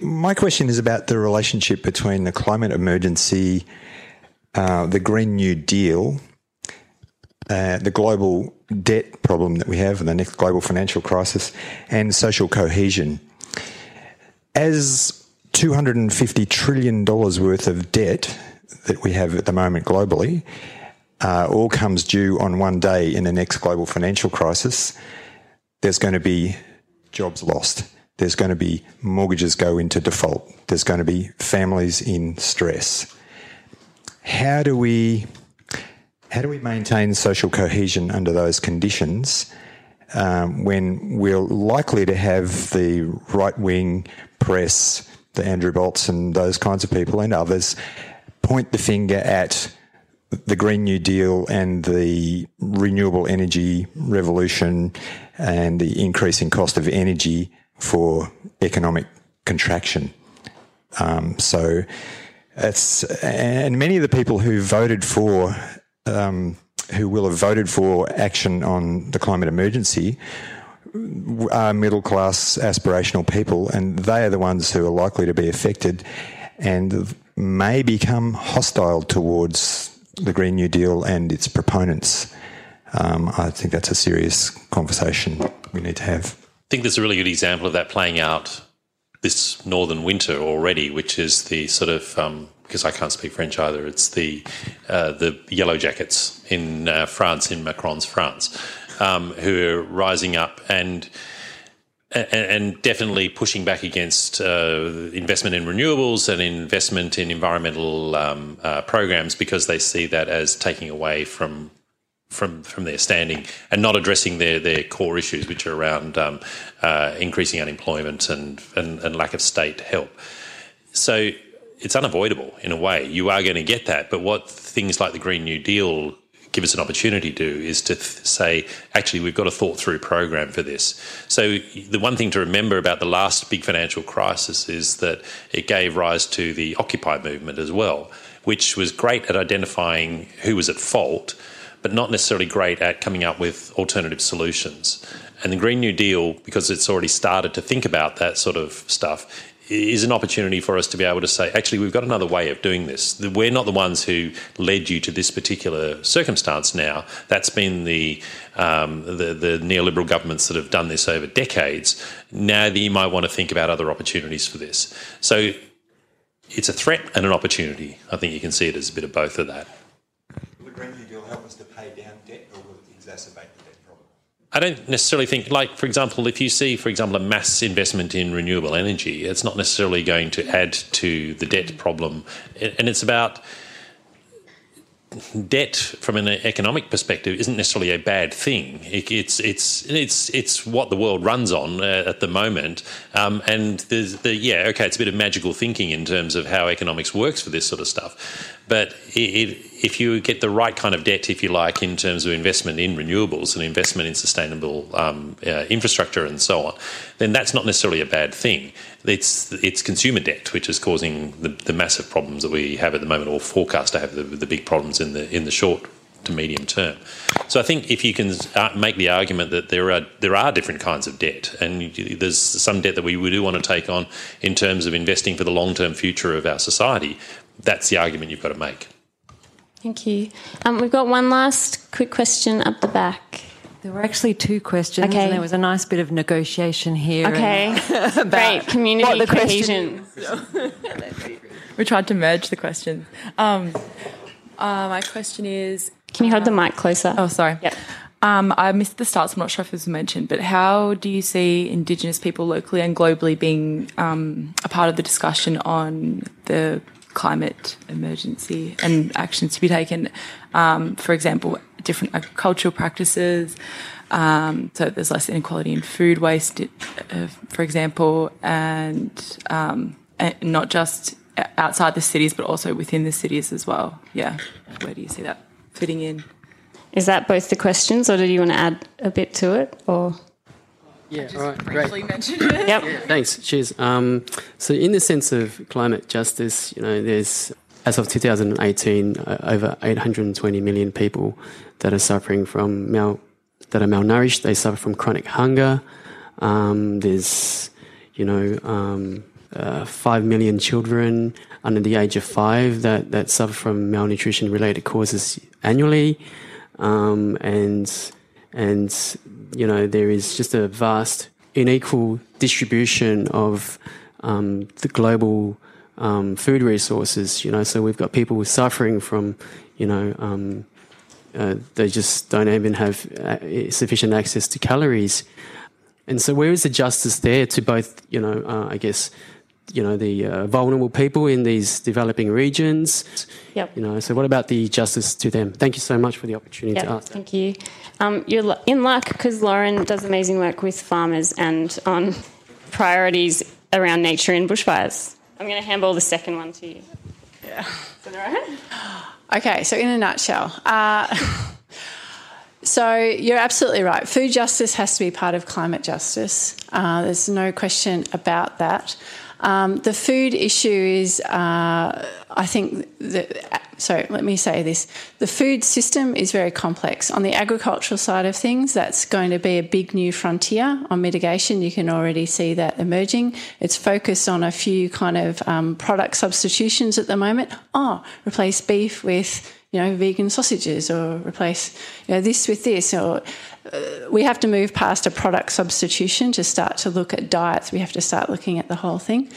My question is about the relationship between the climate emergency, uh, the Green New Deal, uh, the global debt problem that we have, and the next global financial crisis, and social cohesion. As $250 trillion worth of debt that we have at the moment globally uh, all comes due on one day in the next global financial crisis, there's going to be jobs lost. There's going to be mortgages go into default. There's going to be families in stress. How do we how do we maintain social cohesion under those conditions um, when we're likely to have the right wing press, the Andrew Bolts and those kinds of people and others point the finger at the Green New Deal and the renewable energy revolution and the increasing cost of energy for economic contraction. Um, so it's, and many of the people who voted for, um, who will have voted for action on the climate emergency are middle class aspirational people, and they are the ones who are likely to be affected and may become hostile towards the Green New Deal and its proponents. Um, I think that's a serious conversation we need to have. I think there's a really good example of that playing out this northern winter already, which is the sort of um, because I can't speak French either. It's the uh, the yellow jackets in uh, France, in Macron's France, um, who are rising up and and definitely pushing back against uh, investment in renewables and investment in environmental um, uh, programs because they see that as taking away from from from their standing and not addressing their their core issues, which are around um, uh, increasing unemployment and, and and lack of state help. So it's unavoidable in a way. You are going to get that, but what things like the Green New Deal give us an opportunity to do is to th- say, actually, we've got a thought through program for this. So, the one thing to remember about the last big financial crisis is that it gave rise to the Occupy movement as well, which was great at identifying who was at fault, but not necessarily great at coming up with alternative solutions. And the Green New Deal, because it's already started to think about that sort of stuff, is an opportunity for us to be able to say, actually, we've got another way of doing this. We're not the ones who led you to this particular circumstance now. That's been the, um, the, the neoliberal governments that have done this over decades. Now you might want to think about other opportunities for this. So it's a threat and an opportunity. I think you can see it as a bit of both of that. Will the Green New Deal help us to pay down debt or will it exacerbate I don't necessarily think, like, for example, if you see, for example, a mass investment in renewable energy, it's not necessarily going to add to the debt problem. And it's about debt from an economic perspective isn't necessarily a bad thing. it's it's it's it's what the world runs on uh, at the moment, um, and there's the yeah okay, it's a bit of magical thinking in terms of how economics works for this sort of stuff. But it, it, if you get the right kind of debt, if you like, in terms of investment in renewables and investment in sustainable um, uh, infrastructure and so on, then that's not necessarily a bad thing. It's it's consumer debt which is causing the, the massive problems that we have at the moment, or forecast to have the, the big problems in the in the short to medium term. So I think if you can uh, make the argument that there are there are different kinds of debt, and there's some debt that we do want to take on in terms of investing for the long term future of our society, that's the argument you've got to make. Thank you. Um, we've got one last quick question up the back. There were actually two questions, okay. and there was a nice bit of negotiation here. Okay, (laughs) great community cohesion. (laughs) we tried to merge the questions. Um, uh, my question is: Can you hold the mic closer? Oh, sorry. Yep. Um, I missed the start, so I'm not sure if this was mentioned, but how do you see Indigenous people locally and globally being um, a part of the discussion on the climate emergency and actions to be taken. Um, for example, different agricultural practices, Um, so there's less inequality in food waste, uh, for example, and, um, and not just outside the cities, but also within the cities as well. Yeah, where do you see that fitting in? Is that both the questions, or do you want to add a bit to it, or? Yeah, all right, great. yep. Yeah, thanks. Cheers. Um, so, in the sense of climate justice, you know, there's as of 2018 uh, over 820 million people that are suffering from mal that are malnourished. They suffer from chronic hunger. Um, there's, you know, um, uh, five million children under the age of five that that suffer from malnutrition related causes annually, um, and and you know there is just a vast unequal distribution of um, the global um, food resources. You know, so we've got people suffering from, you know, um, uh, they just don't even have uh, sufficient access to calories. And so, where is the justice there to both, you know, uh, I guess, you know, the uh, vulnerable people in these developing regions? Yep. You know, so what about the justice to them? Thank you so much for the opportunity yep, to ask. Thank you. Um, you're in luck because Lauren does amazing work with farmers and on priorities around nature and bushfires. I'm going to handball the second one to you. Yeah. Is that all right? Okay, so in a nutshell, uh, so you're absolutely right. Food justice has to be part of climate justice. Uh, there's no question about that. Um, the food issue is, uh, I think, that, so let me say this the food system is very complex. On the agricultural side of things, that's going to be a big new frontier on mitigation. You can already see that emerging. It's focused on a few kind of um, product substitutions at the moment. Oh, replace beef with you know, vegan sausages or replace you know, this with this. Or Uh, we have to move past a product substitution to start to look at diets. We have to start looking at the whole thing.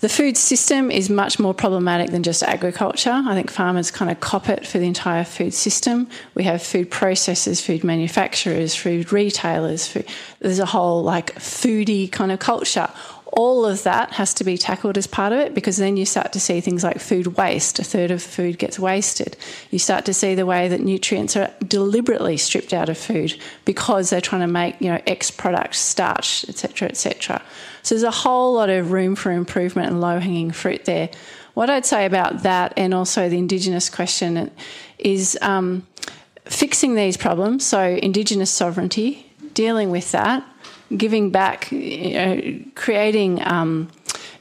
The food system is much more problematic than just agriculture. I think farmers kind of cop it for the entire food system. We have food processors, food manufacturers, food retailers. Food, there's a whole like foodie kind of culture all of that has to be tackled as part of it because then you start to see things like food waste. A third of food gets wasted. You start to see the way that nutrients are deliberately stripped out of food because they're trying to make you know X product, starch, etc., etc. So there's a whole lot of room for improvement and low hanging fruit there. What I'd say about that and also the Indigenous question is um, fixing these problems. So Indigenous sovereignty, dealing with that giving back, you know, creating um,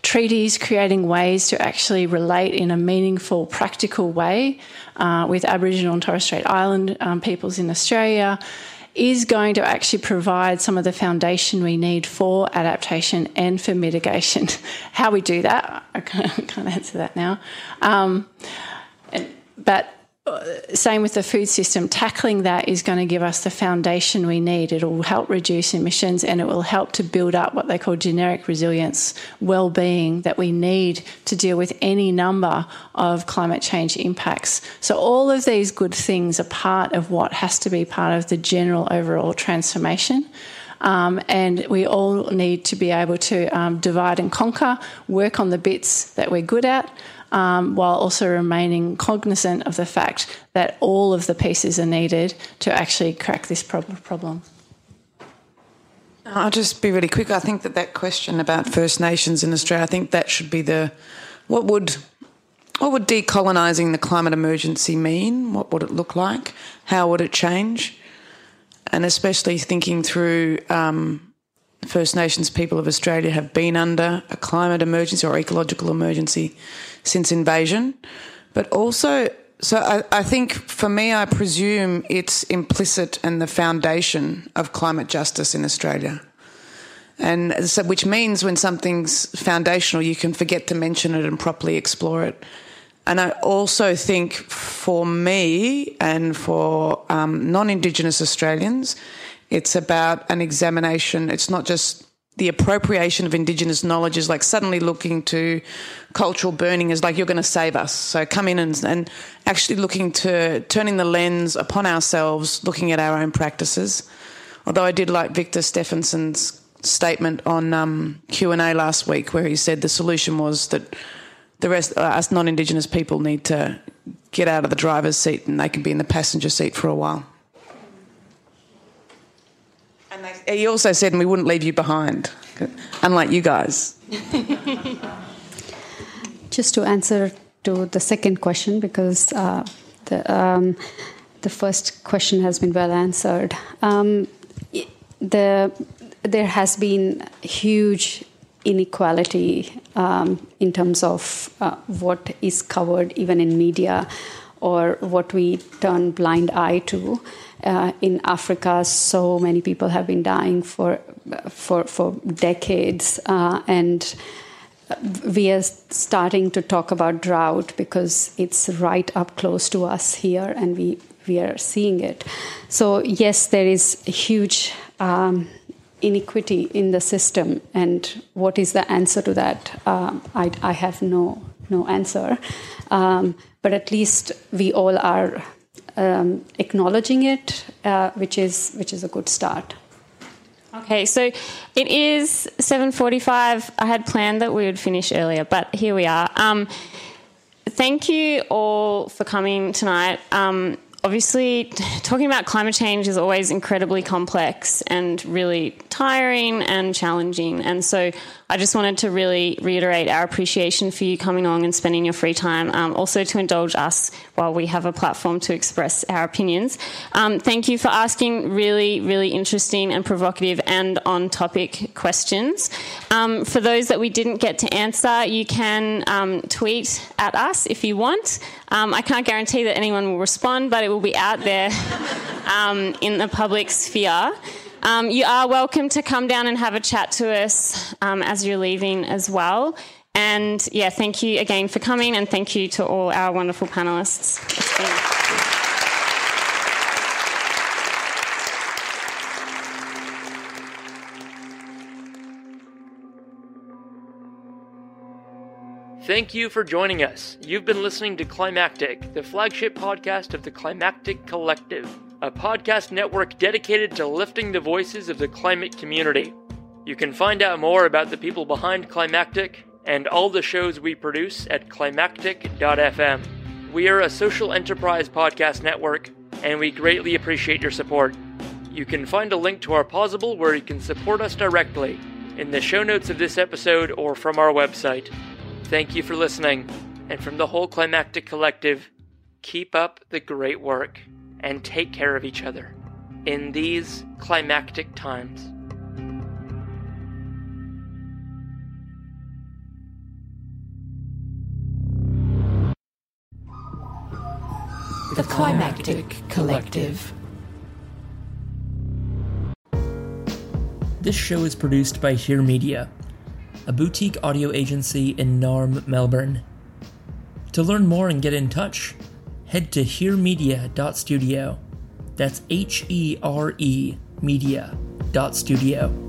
treaties, creating ways to actually relate in a meaningful, practical way uh, with Aboriginal and Torres Strait Island um, peoples in Australia is going to actually provide some of the foundation we need for adaptation and for mitigation. (laughs) How we do that, I can't, (laughs) can't answer that now. Um, but same with the food system, tackling that is going to give us the foundation we need. It will help reduce emissions and it will help to build up what they call generic resilience, well being that we need to deal with any number of climate change impacts. So, all of these good things are part of what has to be part of the general overall transformation. Um, and we all need to be able to um, divide and conquer, work on the bits that we're good at um, while also remaining cognizant of the fact that all of the pieces are needed to actually crack this problem. I'll just be really quick. I think that that question about First Nations in Australia, I think that should be the what would what would decolonising the climate emergency mean? What would it look like? How would it change? And especially thinking through um, First Nations people of Australia have been under a climate emergency or ecological emergency since invasion, but also, so I, I, think for me, I presume it's implicit in the foundation of climate justice in Australia. And so, which means when something's foundational, you can forget to mention it and properly explore it. And I also think for me and for um, non Indigenous Australians, it's about an examination. It's not just the appropriation of Indigenous knowledge is like suddenly looking to cultural burning is like you're going to save us. So come in and, and actually looking to turning the lens upon ourselves, looking at our own practices. Although I did like Victor Steffensen's statement on um, Q and A last week, where he said the solution was that the rest uh, us non-Indigenous people need to get out of the driver's seat and they can be in the passenger seat for a while. And he also said, and we wouldn't leave you behind, unlike you guys. (laughs) Just to answer to the second question, because uh, the um, the first question has been well answered. Um, the there has been huge inequality um, in terms of uh, what is covered even in media or what we turn blind eye to. Uh, in Africa, so many people have been dying for for for decades, uh, and we are starting to talk about drought because it's right up close to us here, and we we are seeing it. So yes, there is huge um, inequity in the system, and what is the answer to that? Um, I, I have no no answer, um, but at least we all are um, acknowledging it, uh, which is which is a good start. Okay, so it is 7:45. I had planned that we would finish earlier, but here we are. Um, thank you all for coming tonight. Um, obviously, (laughs) talking about climate change is always incredibly complex and really tiring and challenging. And so, I just wanted to really reiterate our appreciation for you coming along and spending your free time. Um, also, to indulge us while we have a platform to express our opinions. Um, thank you for asking really, really interesting and provocative and on topic questions. Um, for those that we didn't get to answer, you can um, tweet at us if you want. Um, I can't guarantee that anyone will respond, but it will be out there (laughs) um, in the public sphere. Um, you are welcome to come down and have a chat to us um, as you're leaving as well. And yeah, thank you again for coming, and thank you to all our wonderful panelists. Thank you for joining us. You've been listening to Climactic, the flagship podcast of the Climactic Collective, a podcast network dedicated to lifting the voices of the climate community. You can find out more about the people behind Climactic and all the shows we produce at climactic.fm. We are a social enterprise podcast network, and we greatly appreciate your support. You can find a link to our Pozible where you can support us directly in the show notes of this episode or from our website. Thank you for listening, and from the whole Climactic Collective, keep up the great work and take care of each other in these climactic times. The Climactic Collective. This show is produced by Here Media, a boutique audio agency in Narm, Melbourne. To learn more and get in touch, head to heremedia.studio. That's H E R E media.studio.